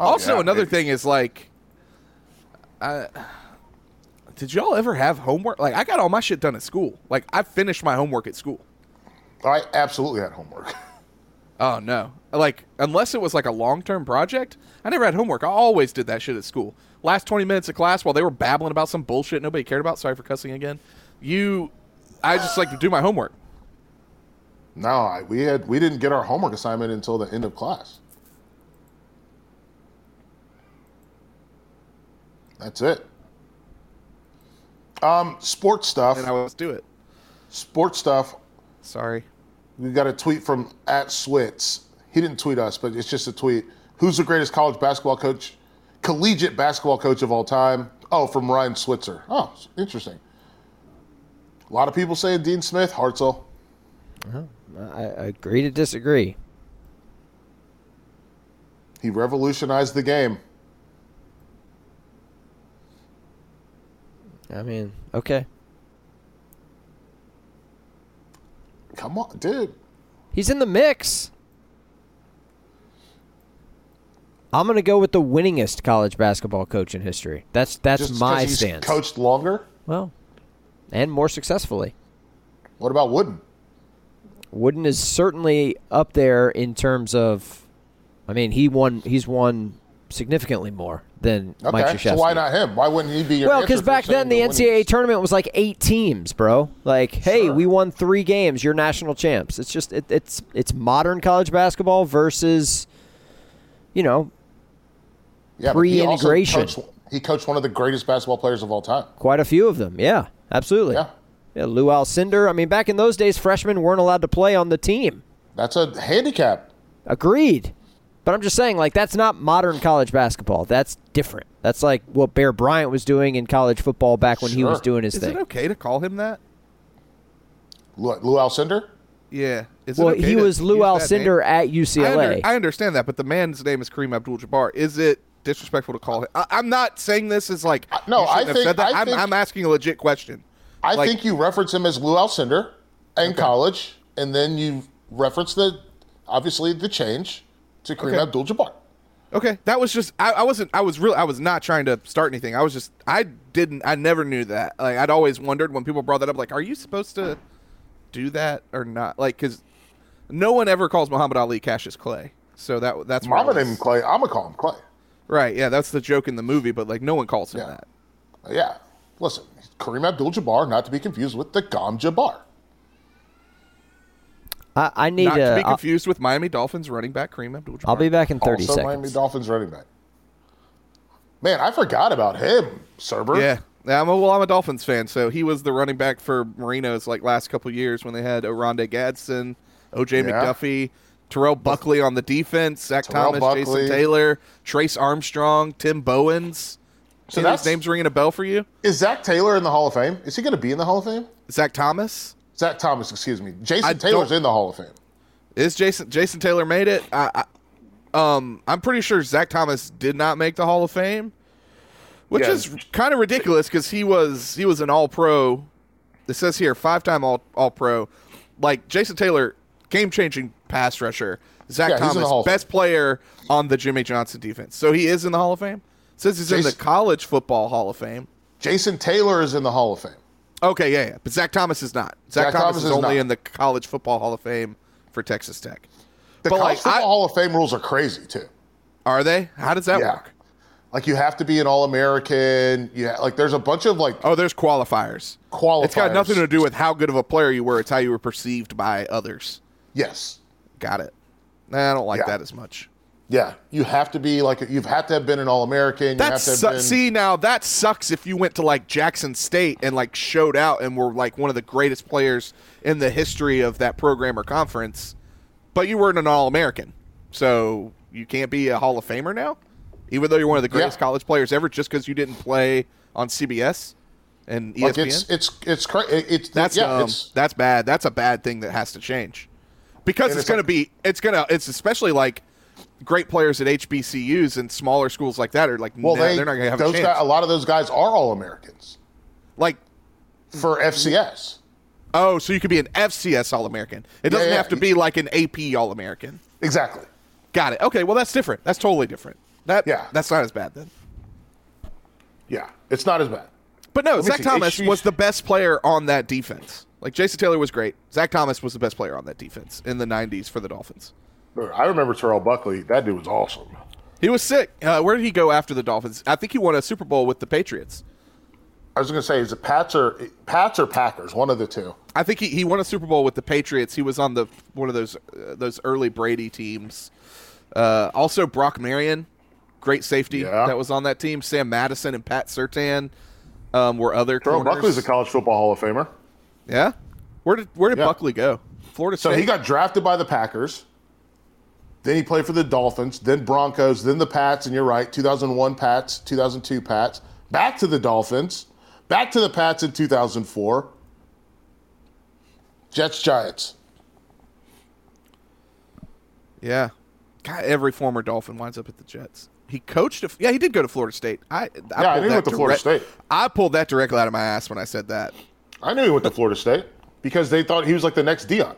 Oh, also, yeah, another thing is like, I, did y'all ever have homework? Like, I got all my shit done at school. Like, I finished my homework at school. I absolutely had homework. Oh no! Like, unless it was like a long term project, I never had homework. I always did that shit at school. Last 20 minutes of class while they were babbling about some bullshit nobody cared about. Sorry for cussing again. You, I just like to do my homework. no, I, we had we didn't get our homework assignment until the end of class. That's it. Um, sports stuff. And I would do it. Sports stuff. Sorry. We got a tweet from at Switz. He didn't tweet us, but it's just a tweet. Who's the greatest college basketball coach, collegiate basketball coach of all time? Oh, from Ryan Switzer. Oh, interesting. A lot of people saying Dean Smith, Hartzell. I, I agree to disagree. He revolutionized the game. I mean, okay. Come on, dude. He's in the mix. I'm gonna go with the winningest college basketball coach in history. That's that's Just my he's stance. Coached longer. Well, and more successfully. What about Wooden? Wooden is certainly up there in terms of. I mean, he won. He's won significantly more than Mike Krzyzewski. so why not him? Why wouldn't he be your Well, because back then the winning- NCAA tournament was like eight teams, bro. Like, hey, Sure. we won three games. You're national champs. It's just it, it's it's modern college basketball versus, you know, Yeah, but he pre-integration. coached- He coached one of the greatest basketball players of all time. quite a few of them. Yeah, absolutely. Yeah. Yeah, Lou Alcindor. I mean, back in those days, freshmen weren't allowed to play on the team. That's a handicap. Agreed. But I'm just saying, like, that's not modern college basketball. That's different. That's like what Bear Bryant was doing in college football back when he was doing his Is thing. Is it okay to call him that? Lou, Lou Alcindor? Yeah. Is it well, okay he was Lou use that? Alcindor at I, UCLA. under- I understand that, but the man's name is Kareem Abdul-Jabbar. Is it disrespectful to call him? I, I'm not saying this as like uh, no, you shouldn't I have think- said that. I I'm, think- I'm asking a legit question. I Like- think you reference him as Lou Alcindor in college, and then you reference the obviously the change to Kareem Okay. Abdul-Jabbar. Okay, that was just I, I wasn't I was real I was not trying to start anything. I was just I didn't I never knew that. Like I'd always wondered when people brought that up like are you supposed to do that or not? Like cuz no one ever calls Muhammad Ali Cassius Clay. So that that's I named Clay. I'm gonna call him Clay. Right, yeah, that's the joke in the movie, but like no one calls him Yeah. that. Yeah. Listen, Kareem Abdul-Jabbar, not to be confused with the gom jabbar. I, I need Not to to. be I'll, confused with Miami Dolphins running back Kareem Abdul-Jabbar. I'll be back in 30 also, seconds. Miami Dolphins running back. Man, I forgot about him, Serber. Yeah. Yeah, I'm a, well, I'm a Dolphins fan, so he was the running back for Marino's like last couple years when they had Oronde Gadsden, OJ Yeah. McDuffie, Terrell Buckley on the defense, Zach Terrell Thomas, Buckley. Jason Taylor, Trace Armstrong, Tim Bowens. So Any that's these names ringing a bell for you? Is Zach Taylor in the Hall of Fame? Is he going to be in the Hall of Fame? Zach Thomas Zach Thomas, excuse me. Jason I Taylor's in the Hall of Fame. is Jason Jason Taylor made it. I, I, um, I'm pretty sure Zach Thomas did not make the Hall of Fame, which is kind of ridiculous because he was he was an All Pro. It says here five time All All Pro. Like Jason Taylor, game changing pass rusher. Zach Yeah, he's in the Thomas, Hall of Fame. best player on the Jimmy Johnson defense. So he is in the Hall of Fame. Says he's in the College Football Hall of Fame. Jason Taylor is in the Hall of Fame. Okay, yeah, yeah. But Zach Thomas is not. Zach, Zach Thomas, Thomas is, is only not. in the College Football Hall of Fame for Texas Tech. The But, College like, Football I- Hall of Fame rules are crazy too. Are they? How does that Yeah. work? Like you have to be an All American. Yeah, like there's a bunch of like Oh, there's qualifiers. qualifiers. It's got nothing to do with how good of a player you were. It's how you were perceived by others. Yes. Got it. Nah, I don't like Yeah. that as much. Yeah, you have to be like you've had to have been an All American. That have to have su- been, see now that sucks if you went to like Jackson State and like showed out and were like one of the greatest players in the history of that program or conference, but you weren't an All American, so you can't be a Hall of Famer now, even though you're one of the greatest Yeah. college players ever, just because you didn't play on CBS and ESPN. like it's it's it's cra- it's That's yeah, um, it's that's bad. That's a bad thing that has to change because And it's, it's going to be it's going to it's especially like great players at HBCUs and smaller schools like that are like well no, they they're not going to have those a chance. guys, a lot of those guys are All Americans like for FCS. oh, so you could be an FCS All American. It doesn't yeah. have to be like an AP All American. Exactly. Got it. Okay, well that's different. That's totally different. That Yeah. that's not as bad then. Yeah, it's not as bad. But no, me Zach. Thomas was the best player on that defense. Like Jason Taylor was great. Zach Thomas was the best player on that defense in the '90s for the Dolphins. I remember Terrell Buckley. That dude was awesome. He was sick. Uh, where did he go after the Dolphins? I think he won a Super Bowl with the Patriots. I was going to say, is it Pats or Pats or Packers? One of the two. I think he, he won a Super Bowl with the Patriots. He was on the one of those uh, those early Brady teams. Uh, also, Brock Marion, great safety Yeah. that was on that team. Sam Madison and Pat Surtain um, were other Terrell. Buckley's a college football Hall of Famer. yeah. Where did where did Yeah. Buckley go? Florida So State. he got drafted by the Packers. Then he played for the Dolphins, then Broncos, then the Pats, and you're right, 2001 Pats, 2002 Pats, back to the Dolphins, back to the Pats in 2004. Jets Giants. yeah. God, every former Dolphin winds up at the Jets. He coached. A, yeah, he did go to Florida State. I, I Yeah, I knew he went to Florida State. I pulled that directly out of my ass when I said that. I knew he went to Florida State because they thought he was like the next Deion.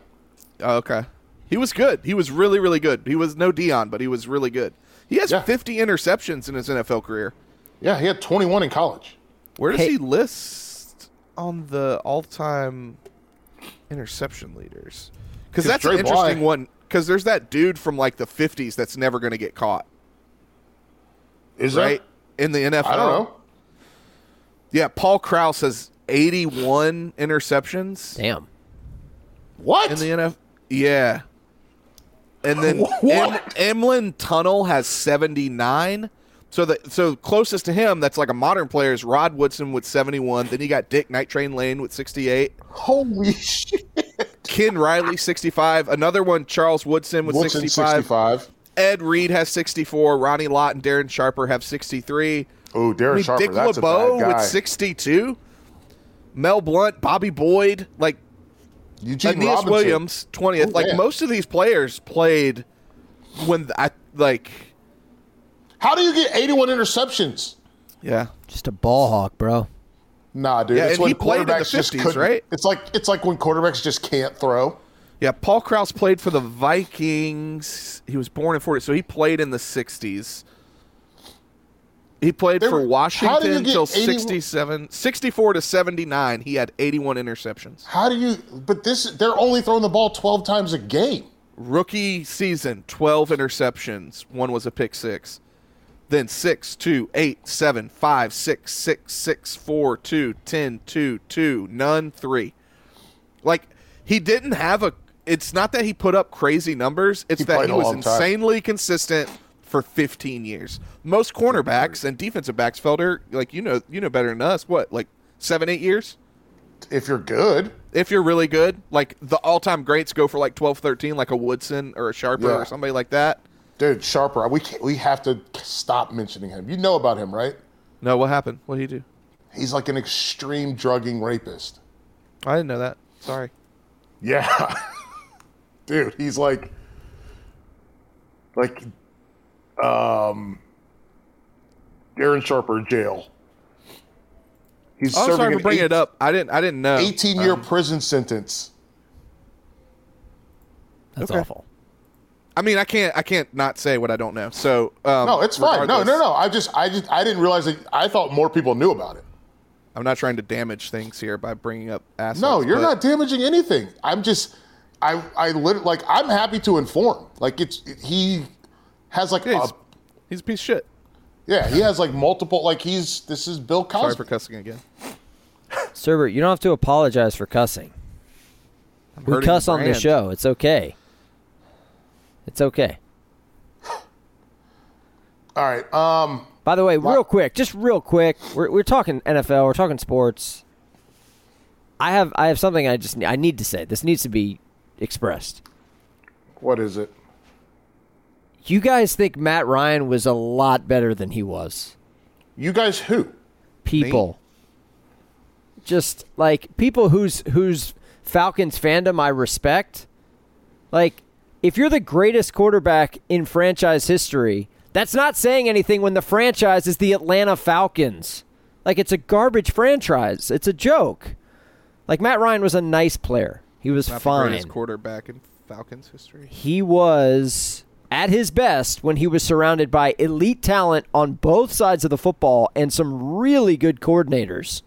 Oh, okay. He was good. He was really, really good. He was no Deion, but he was really good. He has Yeah. 50 interceptions in his NFL career. Yeah, he had 21 in college. Where does Hey- he list on the all-time interception leaders? Because 'Cause that's an Dre interesting Bly- one. Because there's that dude from like the 50s that's never going to get caught. Is there? right? In the NFL. I don't know. Yeah, Paul Krause has 81 interceptions Damn. What? in the NFL. Yeah. And then em- Emlen Tunnell has 79. So the so closest to him that's like a modern player is Rod Woodson with 71. Then you got Dick Night Train Lane with 68. Holy shit. Ken Riley 65. Another one Charles Woodson with Woodson 65. 65. Ed Reed has 64. Ronnie Lott and Darren Sharper have 63. Oh, Darren I mean, Sharper, Dick that's a bad guy. with 62. Mel Blount, Bobby Boyd, like Eugene Aeneas Robinson. Williams, 20th. Oh, like yeah. most of these players played when I like How do you get 81 interceptions? yeah. Just a ball hawk, bro. Nah, dude. Yeah, it's and when he played in the quarterbacks just 50s, couldn't- right? It's like it's like when quarterbacks just can't throw. Yeah, Paul Krause played for the Vikings. He was born in 40, so he played in the 60s. He played for were- how do you Washington until 80 67, 64 to 79. He had 81 interceptions. How do you? But this, they're only throwing the ball 12 times a game. Rookie season, 12 interceptions. One was a pick six. Then 6, 2, 8, 7, 5, 6, 6, 6, 4, 2, 10, 2, 2, none, 3. Like, he didn't have a. It's not that he put up crazy numbers, it's He that he was insanely consistent for 15 years. Most cornerbacks and defensive backs, Felder, like, you know, you know better than us, what, like seven, eight years? If you're good, if you're really good, like the all-time greats go for like 12, 13, like a Woodson or a Sharper Yeah. or somebody like that. dude, Sharper, we can't, we have to stop mentioning him. You know about him, right? No, what happened? What did he do? He's like an extreme drugging rapist. I didn't know that. Sorry. Yeah. Dude, he's like like um Darren Sharper jail. He's Oh, I'm serving sorry an for bringing eight- it up. I didn't. I didn't know. 18 year Um, prison sentence. That's Okay. awful. I mean, I can't. I can't not say what I don't know. So um, No, it's fine. No, no, no. I just I just I didn't realize that I thought more people knew about it. I'm not trying to damage things here by bringing up assets. No, you're but- not damaging anything. I'm just I I lit, like I'm happy to inform. Like it's he has like Yeah, a he's, he's a piece of shit. yeah, he has like multiple like he's this is Bill Cosby. Sorry for cussing again. Serbert, you don't have to apologize for cussing. I'm We hurting cuss the on the show. It's okay. It's okay. All right. Um By the way, real quick, just real quick, we're we're talking NFL, we're talking sports. I have I have something I just I need to say. This needs to be expressed. what is it? You guys think Matt Ryan was a lot better than he was? You guys who? People. Just like people whose whose Falcons fandom I respect. Like if you're the greatest quarterback in franchise history, that's not saying anything when the franchise is the Atlanta Falcons. Like it's a garbage franchise. It's a joke. Like Matt Ryan was a nice player. He was Not the fine. greatest quarterback in Falcons history. he was at his best when he was surrounded by elite talent on both sides of the football and some really good coordinators.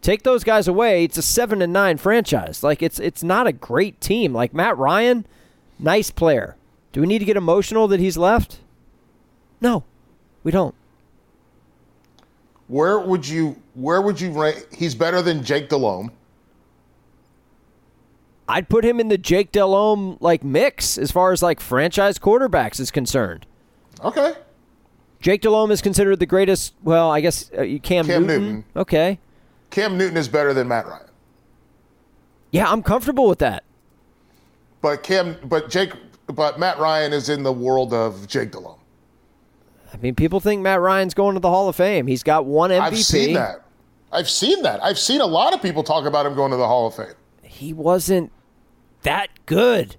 Take those guys away, it's a 7 and 9 franchise. Like it's it's not a great team. Like Matt Ryan, nice player. Do we need to get emotional that he's left? No. We don't. Where would you where would you rank he's better than Jake Delhomme. I'd put him in the Jake Delhomme like mix as far as like franchise quarterbacks is concerned. Okay. Jake Delhomme is considered the greatest. Well, I guess uh, Cam, Cam Newton. Newton. Okay, Cam Newton is better than Matt Ryan. yeah, I'm comfortable with that. But Cam but Jake but Matt Ryan is in the world of Jake Delhomme. I mean, people think Matt Ryan's going to the Hall of Fame. He's got one MVP. I've seen that. I've seen that. I've seen a lot of people talk about him going to the Hall of Fame. He wasn't that good.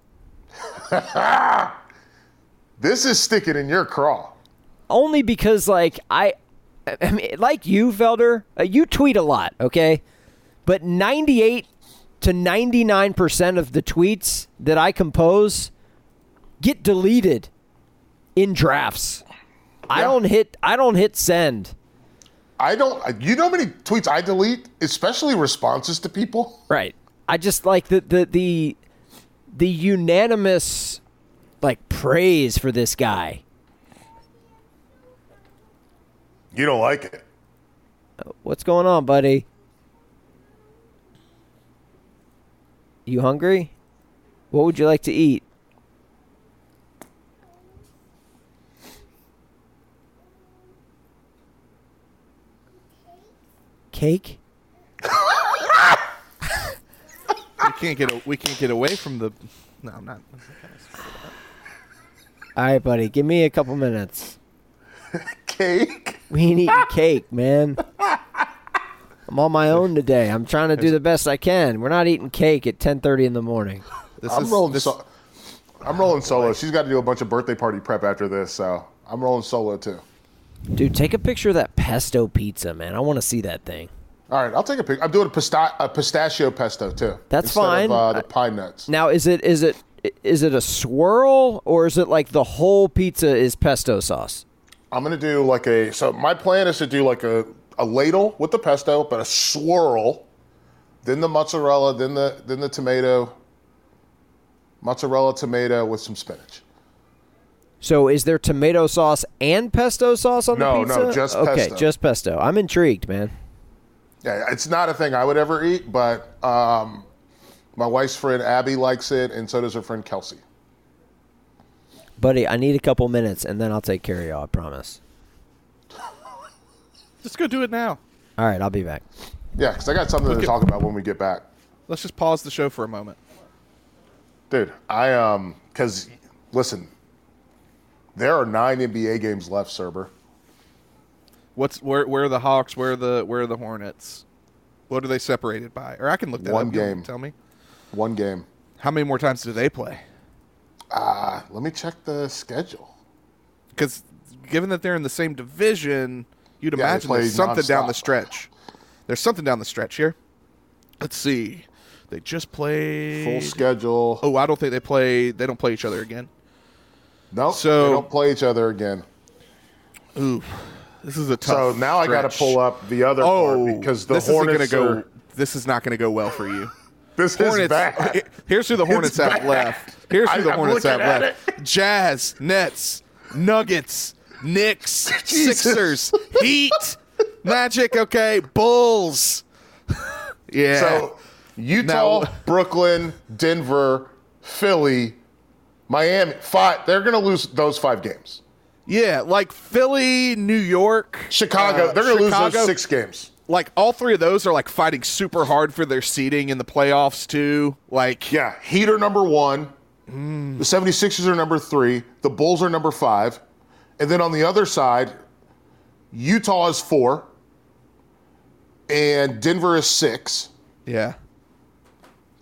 This is sticking in your craw. Only because, like, I, I mean, like you, Felder, uh, you tweet a lot, okay? But 98 to 99% of the tweets that I compose get deleted in drafts. I don't hit I don't hit send. I don't you know how many tweets I delete, especially responses to people? Right. I just like the the the the unanimous like praise for this guy. You don't like it. What's going on, buddy? You hungry? What would you like to eat? Cake? We can't get a, we can't get away from the. No, I'm not. All right, buddy. Give me a couple minutes. Cake. We ain't eating cake, man. I'm on my own today. I'm trying to do the best I can. We're not eating cake at 10:30 in the morning. This I'm is rolling. this, So- I'm rolling oh, solo. She's got to do a bunch of birthday party prep after this, so I'm rolling solo too. Dude, take a picture of that pesto pizza, man. I want to see that thing. All right, I'll take a pic. I'm doing a, pista- a pistachio pesto too. That's fine. Of, uh, the pine nuts. Now, is it is it is it a swirl or is it like the whole pizza is pesto sauce? I'm gonna do like a. So my plan is to do like a, a ladle with the pesto, but a swirl, then the mozzarella, then the then the tomato, mozzarella tomato with some spinach. So, is there tomato sauce and pesto sauce on No, the pizza? no, no, just pesto. okay, pesto. just pesto. I'm intrigued, man. Yeah, it's not a thing I would ever eat, but um, my wife's friend Abby likes it, and so does her friend Kelsey. Buddy, I need a couple minutes and then I'll take care of y'all, I promise. just go do it now. All right, I'll be back. Yeah, because I got something to Okay. talk about when we get back. Let's just pause the show for a moment. Dude, I um, because listen, there are nine NBA games left, Serber. What's where? Where are the Hawks? Where are the where are the Hornets? What are they separated by? Or I can look that One up. Game. Tell me. One game. How many more times do they play? Uh, let me check the schedule. Because given that they're in the same division, you'd Yeah, imagine there's something down the stretch. There's something down the stretch here. Let's see. They just played Full schedule. Oh, I don't think they play. They don't play each other again. no, so- they don't play each other again. Ooh, this is a tough. So now I got to pull up the other Oh, part because the this Hornets isn't gonna are, go. This is not going to go well for you. This Hornets. is bad. Here's who the Hornets have left. Here's who I- the I'm Hornets have left: Jazz, Nets, Nuggets, Knicks, Sixers, Heat, Magic. Okay, Bulls. yeah. So Utah, Now- Brooklyn, Denver, Philly, Miami. Five. They're going to lose those five games. Yeah, like Philly, New York, Chicago. uh, they're going to lose those six games. Like all three of those are like fighting super hard for their seeding in the playoffs too. Like Yeah, Heat are number one. The 76ers are number three. The Bulls are number five. And then on the other side, Utah is four. And Denver is six. yeah.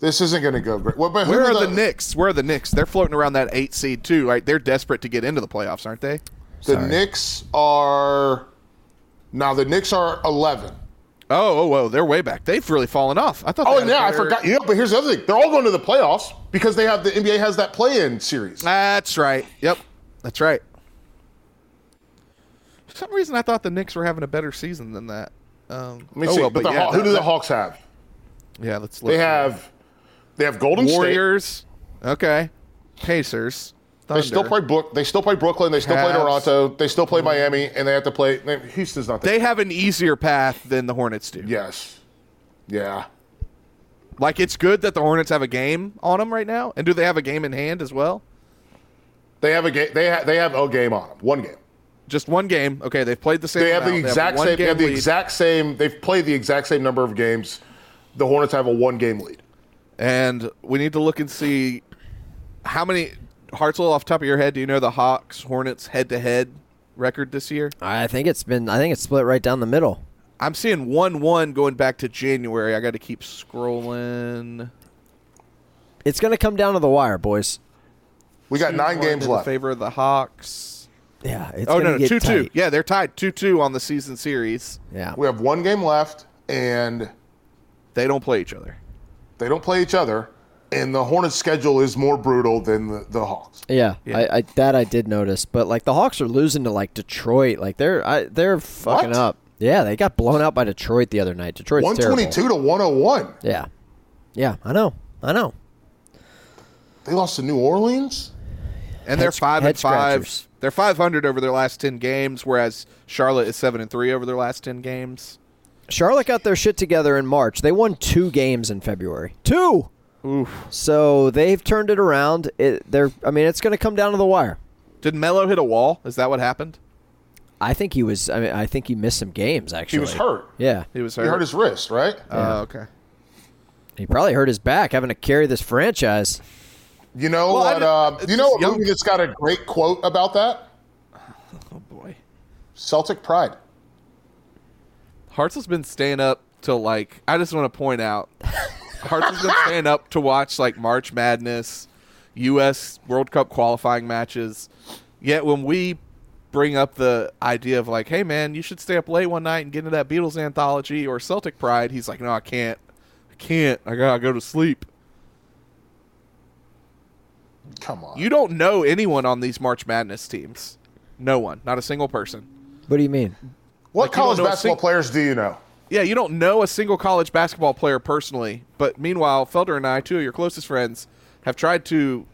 This isn't going to go great. Well, but who Where are are the, Knicks? Where are the Knicks? They're floating around that eight seed too. Right? They're desperate to get into the playoffs, aren't they? The Knicks are. Now, the Knicks are 11. Oh, oh, whoa, they're way back. They've really fallen off. I thought. Oh, they had a yeah, I better- forgot. Yeah, but here's the other thing. They're all going to the playoffs because they have the NBA has that play-in series. That's right. Yep, that's right. For some reason, I thought the Knicks were having a better season than that. Um, Let me oh, see. well, but the, yeah, Haw- who do the Hawks have? Yeah, let's look. They have they have Golden State. Warriors. Okay, Pacers. They still play Brook. They still play Brooklyn. They still play Toronto. They still play Miami, and they have to play. Houston's not. There. They have an easier path than the Hornets do. yes, yeah. Like it's good that the Hornets have a game on them right now, and do they have a game in hand as well? They have a game. They have they have a game on them. One game. Just one game. Okay, they've played the same. They have the exact one same. They have the lead. exact same. They've played the exact same number of games. The Hornets have a one game lead. And we need to look and see how many Hartzell off top of your head. Do you know the Hawks Hornets head to head record this year? I think it's been I think it's split right down the middle. I'm seeing one one going back to January. I got to keep scrolling. It's going to come down to the wire, boys. We got nine 2-1 games in left. favor of the Hawks. Yeah, it's oh gonna no, no get two two. Yeah, they're tied two two on the season series. Yeah. We have one game left, and They don't play each other. They don't play each other. And the Hornets' schedule is more brutal than the, the Hawks. Yeah, Yeah. I, I that I did notice, but like the Hawks are losing to like Detroit, like they're I, they're fucking What? up. Yeah, they got blown out by Detroit the other night. Detroit one twenty two terrible. to one hundred one. Yeah, yeah, I know, I know. They lost to New Orleans. and they're five and five. They're five hundred over their last ten games, whereas Charlotte is seven and three over their last ten games. Charlotte got their shit together in March. They won two games in February. Two. Oof. So they've turned it around. It, they're. I mean, it's going to come down to the wire. Did Melo hit a wall? Is that what happened? I think he was. I mean, I think he missed some games. Actually, He was hurt. Yeah, He was hurt. He hurt. hurt his wrist, right? Oh, okay. he probably hurt his back having to carry this franchise. You know Well, what? Uh, you know what young- movie that's got a great quote about that? Oh boy. Celtic Pride. Hearts has been staying up till like I just want to point out Hearts has been staying up to watch like March Madness, US World Cup qualifying matches. Yet when we bring up the idea of like, hey man, you should stay up late one night and get into that Beatles anthology or Celtic Pride, he's like, No, I can't. I can't. I gotta go to sleep. Come on. You don't know anyone on these March Madness teams. No one. Not a single person. What do you mean? What like, college basketball sing- players do you know? Yeah, you don't know a single college basketball player personally, but meanwhile, Felder and I, two of your closest friends, have tried to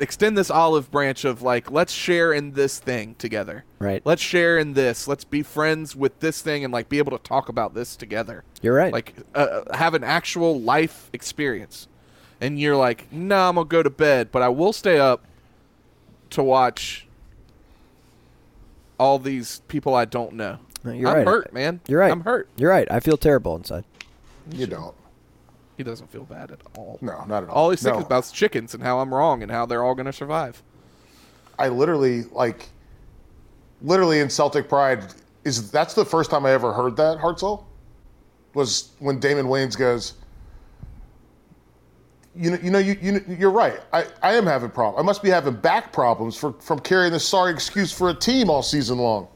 extend this olive branch of like, let's share in this thing together. Right. Let's share in this. Let's be friends with this thing and like be able to talk about this together. You're right. Like, uh, have an actual life experience. And you're like, nah, I'm gonna go to bed, but I will stay up to watch all these people I don't know. No, you're I'm right. hurt, man. You're right. I'm hurt. You're right. I feel terrible inside. You don't. He doesn't feel bad at all. No, not at all. All he's thinking No. about is chickens and how I'm wrong and how they're all going to survive. I literally like, literally in Celtic Pride is that's the first time I ever heard that Hartzell was when Damon Wayans goes. You know, you know, you, you you're right. I, I am having problems. I must be having back problems for, from carrying this sorry excuse for a team all season long.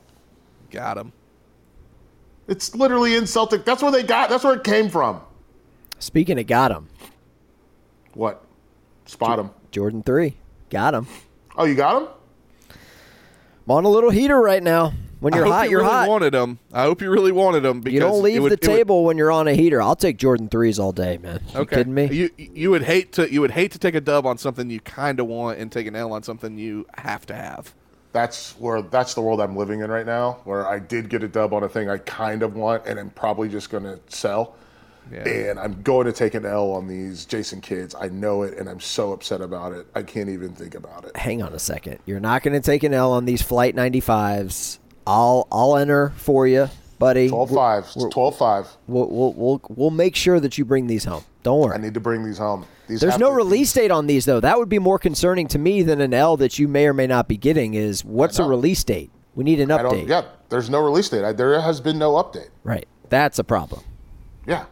Got him. It's literally in Celtic. That's where they got. That's where it came from. Speaking of got him, What? Spot him. Jordan three, got him. Oh, you got him. I'm on a little heater right now. When you're I hope hot, you you're really hot. wanted them. I hope you really wanted them. because You don't leave would- the it would- table when you're on a heater. I'll take Jordan threes all day, man. You okay. kidding me? You you would hate to you would hate to take a dub on something you kind of want and take an L on something you have to have. That's where that's the world I'm living in right now, where I did get a dub on a thing I kind of want, and I'm probably just going to sell. Yeah. And I'm going to take an L on these Jason kids. I know it, and I'm so upset about it. I can't even think about it. Hang on a second. You're not going to take an L on these flight 95s. I'll I'll enter for you, buddy. 12 5. It's 12 5. We'll, we'll we'll we'll make sure that you bring these home. Don't worry. I need to bring these home. These There's no to- release date on these though. That would be more concerning to me than an L that you may or may not be getting. Is what's a release date? We need an update. yeah, there's no release date. I, there has been no update. Right. That's a problem. Yeah.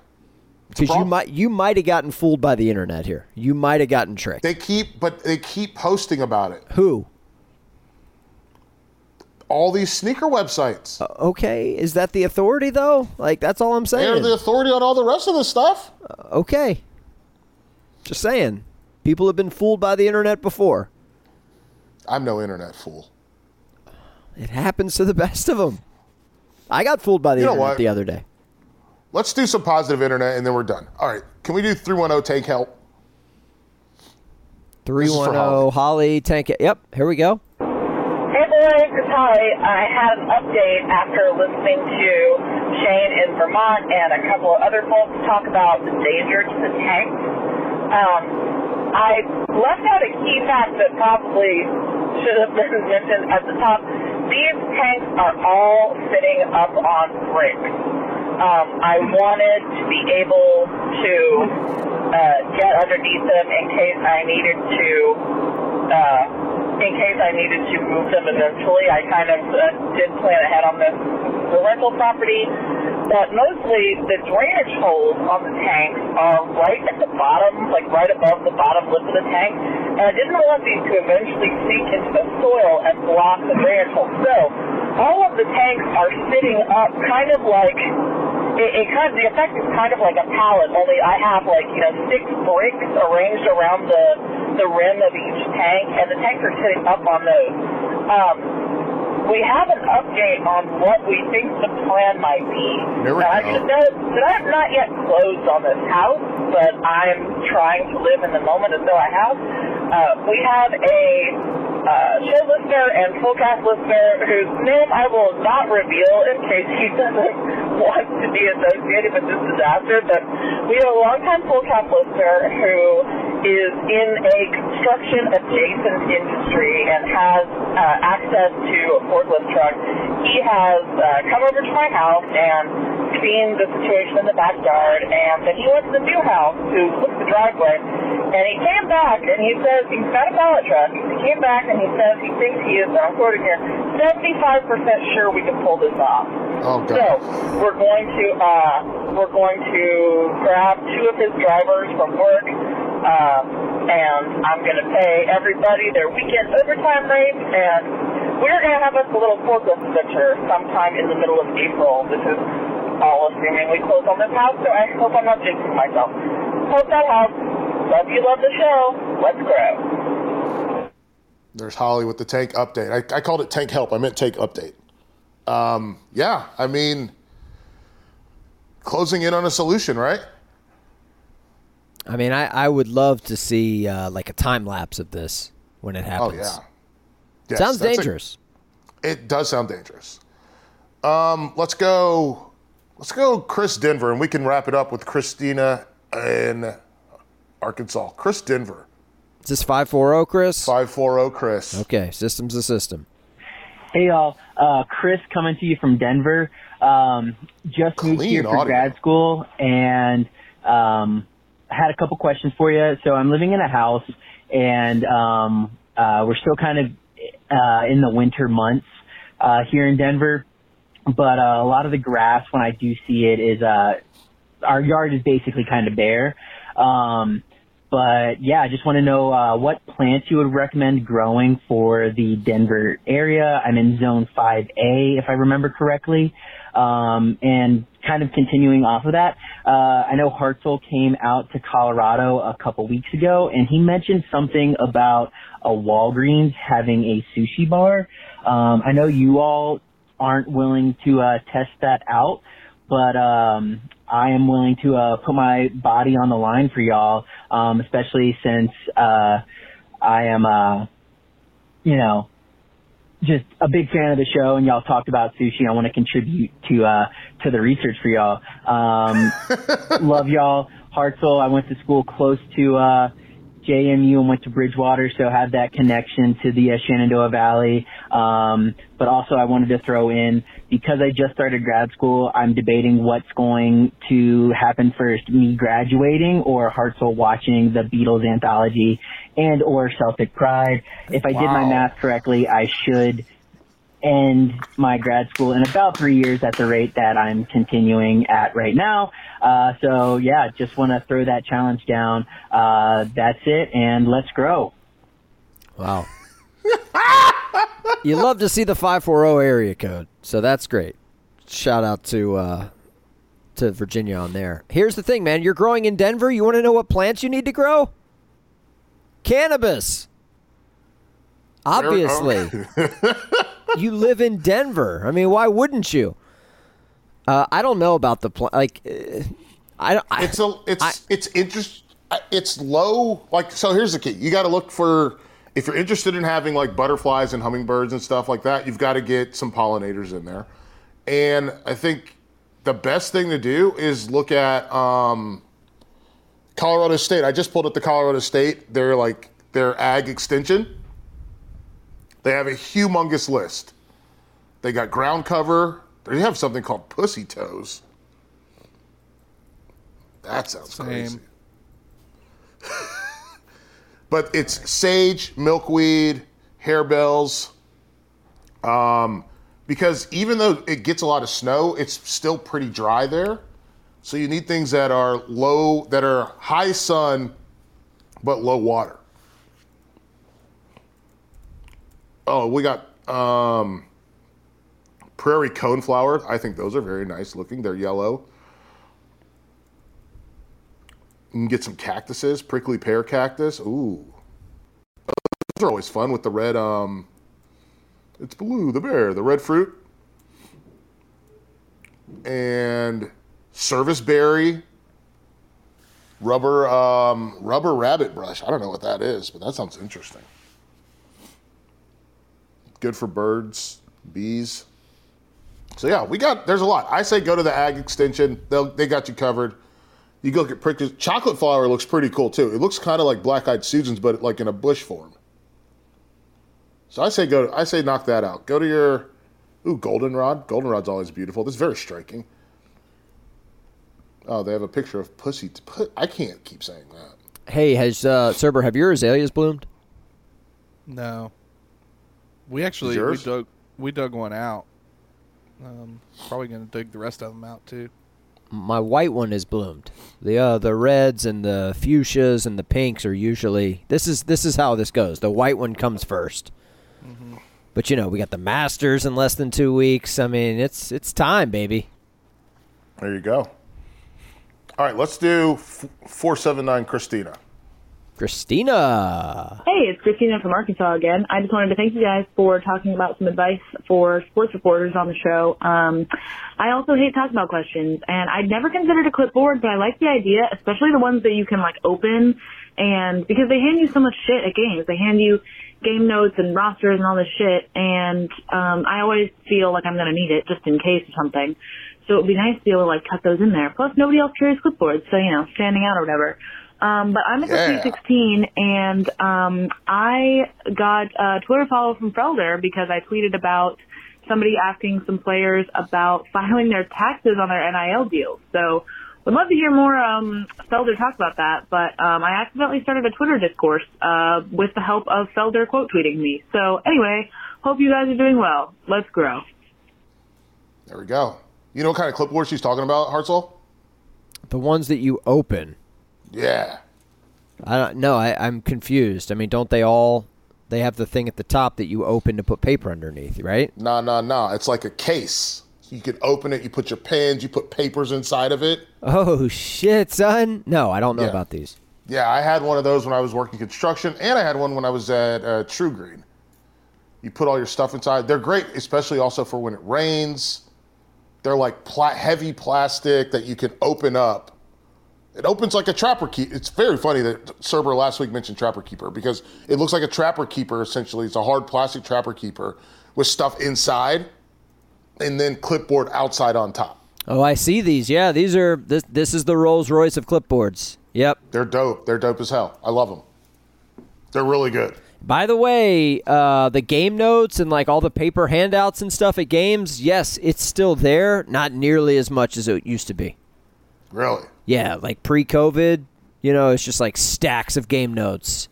Because you might you might have gotten fooled by the internet here. You might have gotten tricked. They keep, but they keep posting about it. Who? All these sneaker websites. Uh, okay, is that the authority though? Like that's all I'm saying. They are the authority on all the rest of the stuff. Uh, okay. Just saying. People have been fooled by the internet before. I'm no internet fool. It happens to the best of them. I got fooled by the You know internet what? the other day. Let's do some positive internet and then we're done. All right. Can we do 310 take help? Three is for one zero Holly Tank. Yep, here we go. Holly. I had an update after listening to Shane in Vermont and a couple of other folks talk about the danger to the tank. Um, I left out a key fact that probably should have been mentioned at the top. These tanks are all sitting up on bricks. Um, I wanted to be able to uh, get underneath them in case I needed to uh, in case I needed to move them eventually. I kind of uh, did plan ahead on this the rental property, but mostly the drainage holes on the tanks are right at the bottom, like right above the bottom lip of the tank, and I didn't want these to eventually sink into the soil and block the drainage hole. So all of the tanks are sitting up, kind of like it, it kind of the effect is kind of like a pallet, only I have like you know six bricks arranged around the the rim of each tank, and the tanks are sitting up on those. Um, we have an update on what we think the plan might be. There we Now, I go. should note that I have not yet closed on this house, but I'm trying to live in the moment as though I have. Uh, we have a uh, show listener and fullcast listener whose name I will not reveal in case he doesn't want to be associated with this disaster. But we have a longtime fullcast listener who is in a construction adjacent industry and has uh, access to a forklift truck. He has uh, come over to my house and seen the situation in the backyard, and then he went to the new house to look the driveway, and he came back and he says he's got a pallet truck. He came back and he says he thinks he is, and I'm quoting here, 75% sure we can pull this off. Oh, God. So we're going to uh, we're going to grab two of his drivers from work, uh, and I'm going to pay everybody their weekend overtime rate, and we're going to have us a little forklift adventure sometime in the middle of April. This is all assuming we close on this house, so I hope I'm not jinxing myself. Hope that helps. Love you, love the show. Let's grow. There's Holly with the tank update. I, I called it tank help. I meant tank update. Um, yeah, I mean, closing in on a solution, right? I mean, I, I would love to see uh, like a time lapse of this when it happens. Oh happens. yeah. Yes, Sounds that's a- dangerous. it does sound dangerous. Um, let's go. Let's go, Chris Denver, and we can wrap it up with Christina in Arkansas. Chris Denver, Is this 540, Chris? five four zero. Chris. Okay, system's a system. Hey y'all, uh, Chris coming to you from Denver. Um, just moved Clean here for audio. grad school and um, had a couple questions for you. So I'm living in a house and um, uh, we're still kind of uh, in the winter months uh, here in Denver. But uh, a lot of the grass, when I do see it, is uh, our yard is basically kind of bare. Um, but yeah, I just want to know uh, what plants you would recommend growing for the Denver area. I'm in Zone 5A, if I remember correctly. Um, and kind of continuing off of that, uh, I know Hartzell came out to Colorado a couple weeks ago, and he mentioned something about a Walgreens having a sushi bar. Um, I know you all aren't willing to uh, test that out, but um, I am willing to uh, put my body on the line for y'all, um, especially since uh, I am, uh, you know, just a big fan of the show, and y'all talked about sushi. I want to contribute to uh, to the research for y'all. Um, love y'all, Hartzell. I went to school close to uh, JMU and went to Bridgewater, so have that connection to the uh, Shenandoah Valley. Um, but also, I wanted to throw in because I just started grad school. I'm debating what's going to happen first: me graduating or Hartzell watching the Beatles anthology and or Celtic Pride. If I did my math correctly, I should end my grad school in about three years at the rate that I'm continuing at right now. Uh, so yeah, just want to throw that challenge down. Uh, that's it, and let's grow. Wow. you love to see the 540 area code, so that's great. Shout out to uh, to Virginia on there. Here's the thing, man. You're growing in Denver. You want to know what plants you need to grow? Cannabis. Obviously. you live in Denver. I mean, why wouldn't you? Uh, I don't know about the plant. Like, uh, I don't. I, It's a it's I- it's interest. It's low. Like so, here's the key. You got to look for if you're interested in having like butterflies and hummingbirds and stuff like that. You've got to get some pollinators in there. And I think the best thing to do is look at um, Colorado State. I just pulled up the Colorado State. They're like their ag extension. They have a humongous list. They got ground cover. They have something called pussy toes. That sounds crazy. but it's sage, milkweed, harebells. Um, because even though it gets a lot of snow, it's still pretty dry there. So you need things that are low, that are high sun, but low water. Oh, we got um, prairie coneflower. I think those are very nice looking. They're yellow. You can get some cactuses, prickly pear cactus. Ooh. Those are always fun with the red, um, it's blue, the bear, the red fruit. And service berry. Rubber um, rubber rabbit brush. I don't know what that is, but that sounds interesting. Good for birds, bees. So yeah, we got there's a lot. I say go to the ag extension. They'll they got you covered. You go get prickles. Chocolate flower looks pretty cool too. It looks kind of like black eyed Susans, but like in a bush form. So I say go. I say knock that out. Go to your ooh goldenrod. Goldenrod's always beautiful. This is very striking. Oh, they have a picture of pussy. Put I can't keep saying that. Hey, has uh, Serber, have your azaleas bloomed? No. We actually we dug we dug one out. Um, probably gonna dig the rest of them out too. My white one is bloomed. The uh, the reds and the fuchsias and the pinks are usually this is this is how this goes. The white one comes 1st But you know, we got the Masters in less than two weeks. I mean, it's it's time, baby. There you go. All right, let's do four seven nine Christina. Christina. Hey, it's Christina from Arkansas again. I just wanted to thank you guys for talking about some advice for sports reporters on the show. Um, I also hate talking about questions, and I'd never considered a clipboard, but I like the idea, especially the ones that you can like open, and because they hand you so much shit at games, they hand you game notes and rosters and all this shit, and um, I always feel like I'm gonna need it just in case or something. So it would be nice to be able to like cut those in there. Plus, nobody else carries clipboards, so you know, standing out or whatever. Um, but I'm at the Yeah. 316, and um, I got a Twitter follow from Felder because I tweeted about somebody asking some players about filing their taxes on their NIL deals. So would love to hear more um, Felder talk about that. But um, I accidentally started a Twitter discourse uh, with the help of Felder quote tweeting me. So anyway, hope you guys are doing well. Let's grow. There we go. You know what kind of clipboard she's talking about, Hartzell? The ones that you open. Yeah. I don't no, I, I'm confused. I mean, don't they all they have the thing at the top that you open to put paper underneath, right? Nah, nah, nah. It's like a case. You can open it. You put your pens. You put papers inside of it. Oh shit, son. No, I don't know Yeah. about these. Yeah, I had one of those when I was working construction, and I had one when I was at uh, TruGreen. You put all your stuff inside. They're great, especially also for when it rains. They're like pla- heavy plastic that you can open up. It opens like a trapper keeper. It's very funny that Serber last week mentioned trapper keeper because it looks like a trapper keeper essentially. It's a hard plastic trapper keeper with stuff inside, and then clipboard outside on top. Oh, I see these. Yeah, these are this this is the Rolls Royce of clipboards. Yep. They're dope. They're dope as hell. I love them. They're really good. By the way, uh, the game notes and like all the paper handouts and stuff at games, yes, it's still there. Not nearly as much as it used to be. Really. Yeah, like pre-COVID, you know, it's just like stacks of game notes,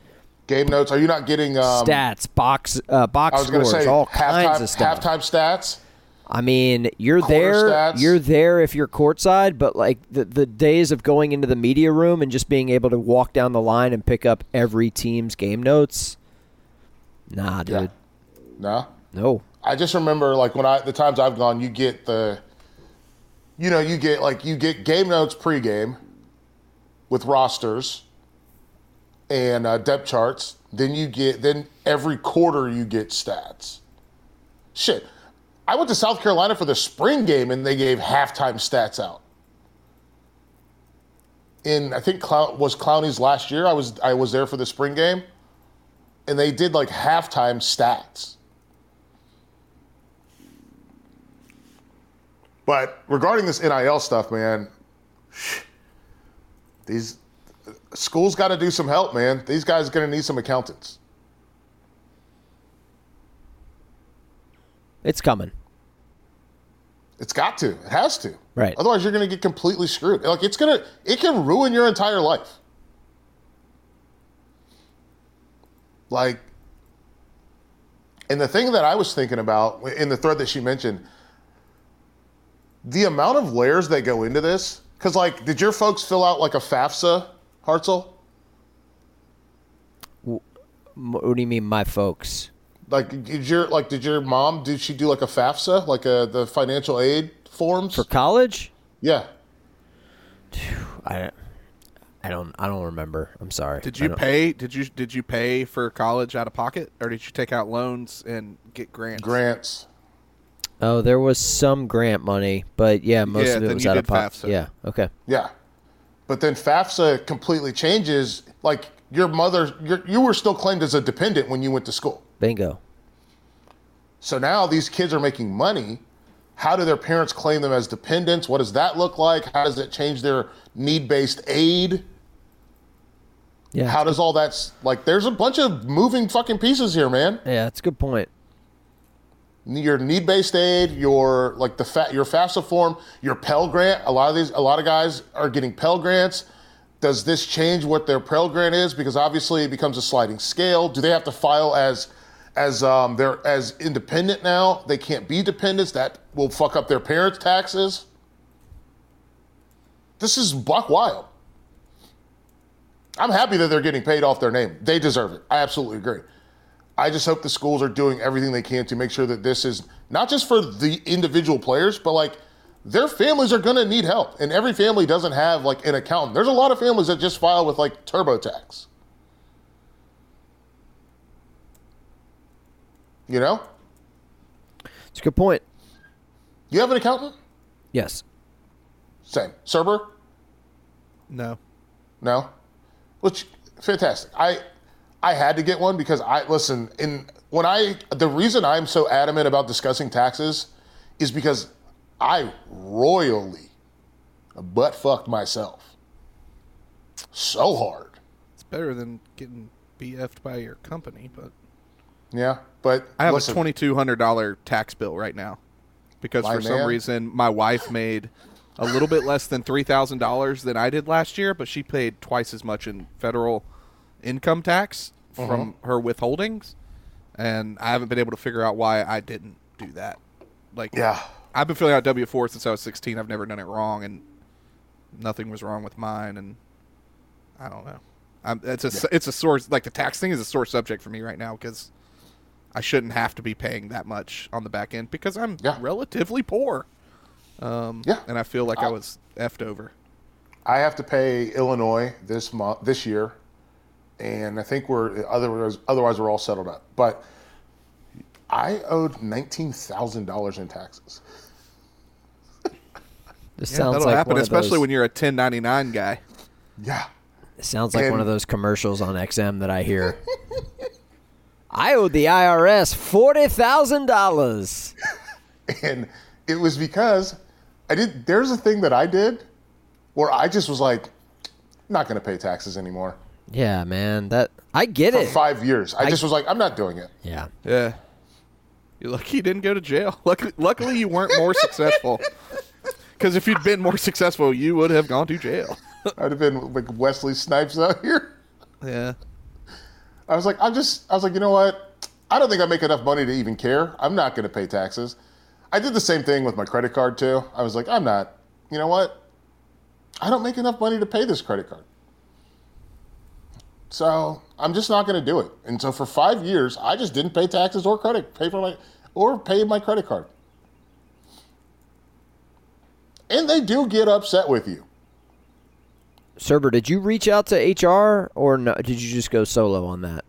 Game notes. Are you not getting um, stats, box, uh, box I was scores, say all halftime, kinds of stuff. halftime stats. I mean, you're Quarter there. stats. You're there if you're courtside, but like the the days of going into the media room and just being able to walk down the line and pick up every team's game notes. Nah, dude. Yeah. No, No. I just remember like when I the times I've gone, you get the, you know, you get like you get game notes pregame, with rosters, and uh, depth charts. Then you get then every quarter you get stats. Shit, I went to South Carolina for the spring game and they gave halftime stats out. In I think Clown, was Clowney's last year. I was I was there for the spring game, and they did like halftime stats. But regarding this NIL stuff, man, these schools got to do some help, man. These guys are going to need some accountants. It's coming. It's got to. It has to. Right. Otherwise, you're going to get completely screwed. Like it's gonna, it can ruin your entire life. Like, and the thing that I was thinking about in the thread that she mentioned, the amount of layers that go into this. Because, like, did your folks fill out like a FAFSA, Hartzell? What do you mean, my folks? Like, did your like, did your mom? Did she do like a FAFSA, like a the financial aid forms? For college? yeah. I, I don't. I don't remember. I'm sorry. Did you pay? Did you did you pay for college out of pocket, or did you take out loans and get grants? Grants. Oh, there was some grant money, but yeah, most Yeah, of it was out of pocket. FAFSA. Yeah. Okay. Yeah. But then FAFSA completely changes. Like your mother, your, you were still claimed as a dependent when you went to school. Bingo. So now these kids are making money. How do their parents claim them as dependents? What does that look like? How does it change their need based aid? Yeah. How does all that like? There's a bunch of moving fucking pieces here, man. yeah, that's a good point. Your need based aid, your like the fat, your FAFSA form, your Pell Grant. A lot of these, a lot of guys are getting Pell Grants. Does this change what their Pell Grant is? Because obviously it becomes a sliding scale. Do they have to file as as um, they're as independent now? They can't be dependents. That will fuck up their parents' taxes. This is buck wild. I'm happy that they're getting paid off their name. They deserve it. I absolutely agree. I just hope the schools are doing everything they can to make sure that this is not just for the individual players, but like their families are going to need help. And every family doesn't have like an accountant. There's a lot of families that just file with like TurboTax. You know? It's a good point. You have an accountant? Yes. Same. Serber? No. No. Which fantastic. I I had to get one because I listen in when I the reason I'm so adamant about discussing taxes is because I royally butt fucked myself so hard. It's better than getting BF'd by your company, but. Yeah, but I have listen, a twenty two hundred dollar tax bill right now because My for some reason my wife made a little bit less than three thousand dollars than I did last year, but she paid twice as much in federal income tax from Uh-huh. her withholdings, and I haven't been able to figure out why I didn't do that. Like, Yeah. I've been filling out W four since I was sixteen. I've never done it wrong, and nothing was wrong with mine, and I don't know. I'm, it's a it's a sore like the tax thing is a sore subject for me right now because I shouldn't have to be paying that much on the back end because I'm Yeah. relatively poor. Um, Yeah. and I feel like I was effed over. I have to pay Illinois this month, this year, and I think we're otherwise otherwise we're all settled up. But I owed nineteen thousand dollars in taxes. This Yeah, sounds that'll like happen, one of especially those, when you're a 1099 guy. Yeah, It sounds like one of those commercials on XM that I hear. I owed the IRS forty thousand dollars. and it was because I did. There's a thing that I did where I just was like, not going to pay taxes anymore Yeah, man. That I get it. for it. five years. I, just was like, I'm not doing it. Yeah. Yeah. You're lucky you didn't go to jail. Luckily, luckily you weren't more successful. Because if you'd been more successful, you would have gone to jail. I'd have been like Wesley Snipes out here. Yeah. I was like, I'm just, I was like, you know what? I don't think I make enough money to even care. I'm not going to pay taxes. I did the same thing with my credit card too. I was like, I'm not, you know what? I don't make enough money to pay this credit card. So I'm just not going to do it. And so for five years, I just didn't pay taxes or credit, pay for my, or pay my credit card. And they do get upset with you. Serber, did you reach out to HR or no, did you just go solo on that?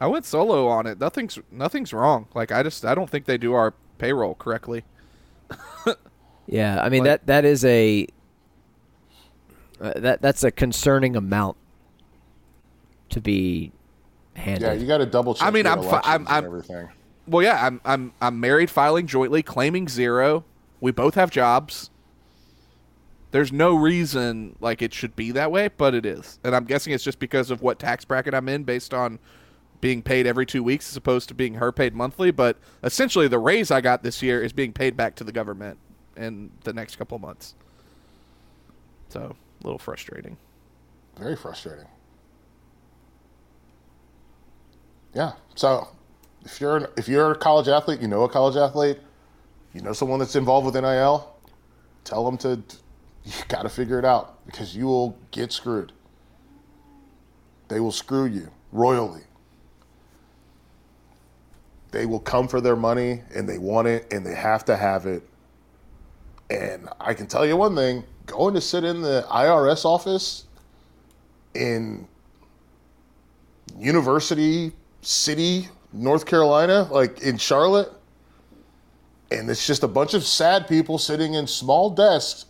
I went solo on it. Nothing's nothing's wrong. Like I just I don't think they do our payroll correctly. Yeah, I mean Like- that that is a uh, that that's a concerning amount to be handled. Yeah, you got to double check. I mean, your I'm fi- I'm- I'm- everything. Well, yeah, I'm I'm I'm married, filing jointly, claiming zero. We both have jobs. There's no reason like it should be that way, but it is, and I'm guessing it's just because of what tax bracket I'm in, based on being paid every two weeks as opposed to being her paid monthly. But essentially, the raise I got this year is being paid back to the government in the next couple months. So a little frustrating. Very frustrating. Yeah. So if you're an, if you're a college athlete, you know a college athlete, you know someone that's involved with NIL, tell them to you got to figure it out because you will get screwed. They will screw you royally. They will come for their money and they want it and they have to have it. And I can tell you one thing, going to sit in the IRS office in University City, North Carolina, like in Charlotte, and it's just a bunch of sad people sitting in small desks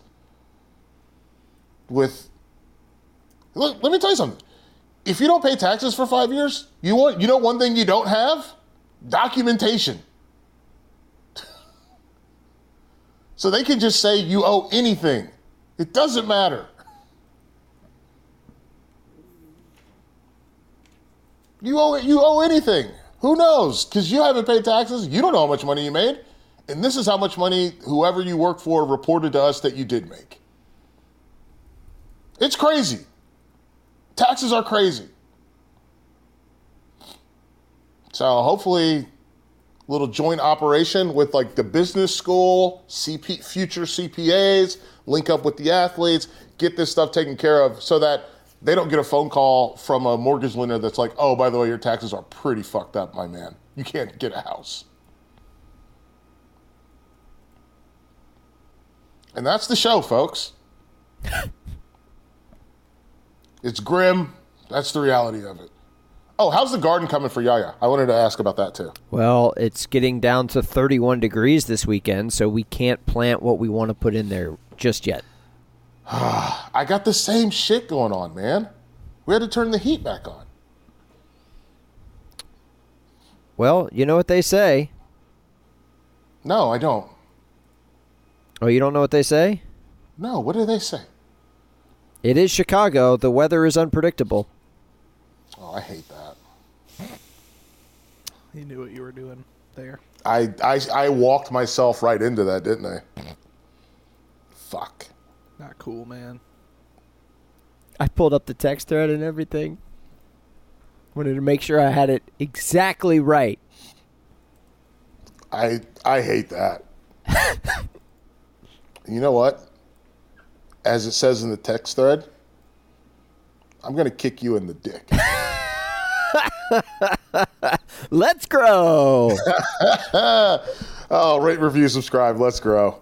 with Look, let me tell you something. If you don't pay taxes for five years, you want you know one thing you don't have? Documentation. so they can just say you owe anything. It doesn't matter. You owe you owe anything. Who knows? Because you haven't paid taxes. You don't know how much money you made. And this is how much money whoever you work for reported to us that you did make. It's crazy. Taxes are crazy. So hopefully, little joint operation with like the business school, CP, future CPAs, link up with the athletes, get this stuff taken care of so that they don't get a phone call from a mortgage lender that's like, oh, by the way, your taxes are pretty fucked up, my man. You can't get a house. And that's the show, folks. it's grim. That's the reality of it. Oh, how's the garden coming for Yaya? I wanted to ask about that too. Well, it's getting down to 31 degrees this weekend, so we can't plant what we want to put in there just yet. Ah, I got the same shit going on, man. We had to turn the heat back on. Well, you know what they say. No, I don't. Oh, you don't know what they say? No, what do they say? It is Chicago. The weather is unpredictable. Oh, I hate that. You knew what you were doing there. I, I, I walked myself right into that, didn't I? Fuck. Not cool, man. I pulled up the text thread and everything. Wanted to make sure I had it exactly right. I I hate that. you know what? As it says in the text thread, I'm gonna kick you in the dick. Let's grow. oh, rate, review, subscribe. Let's grow.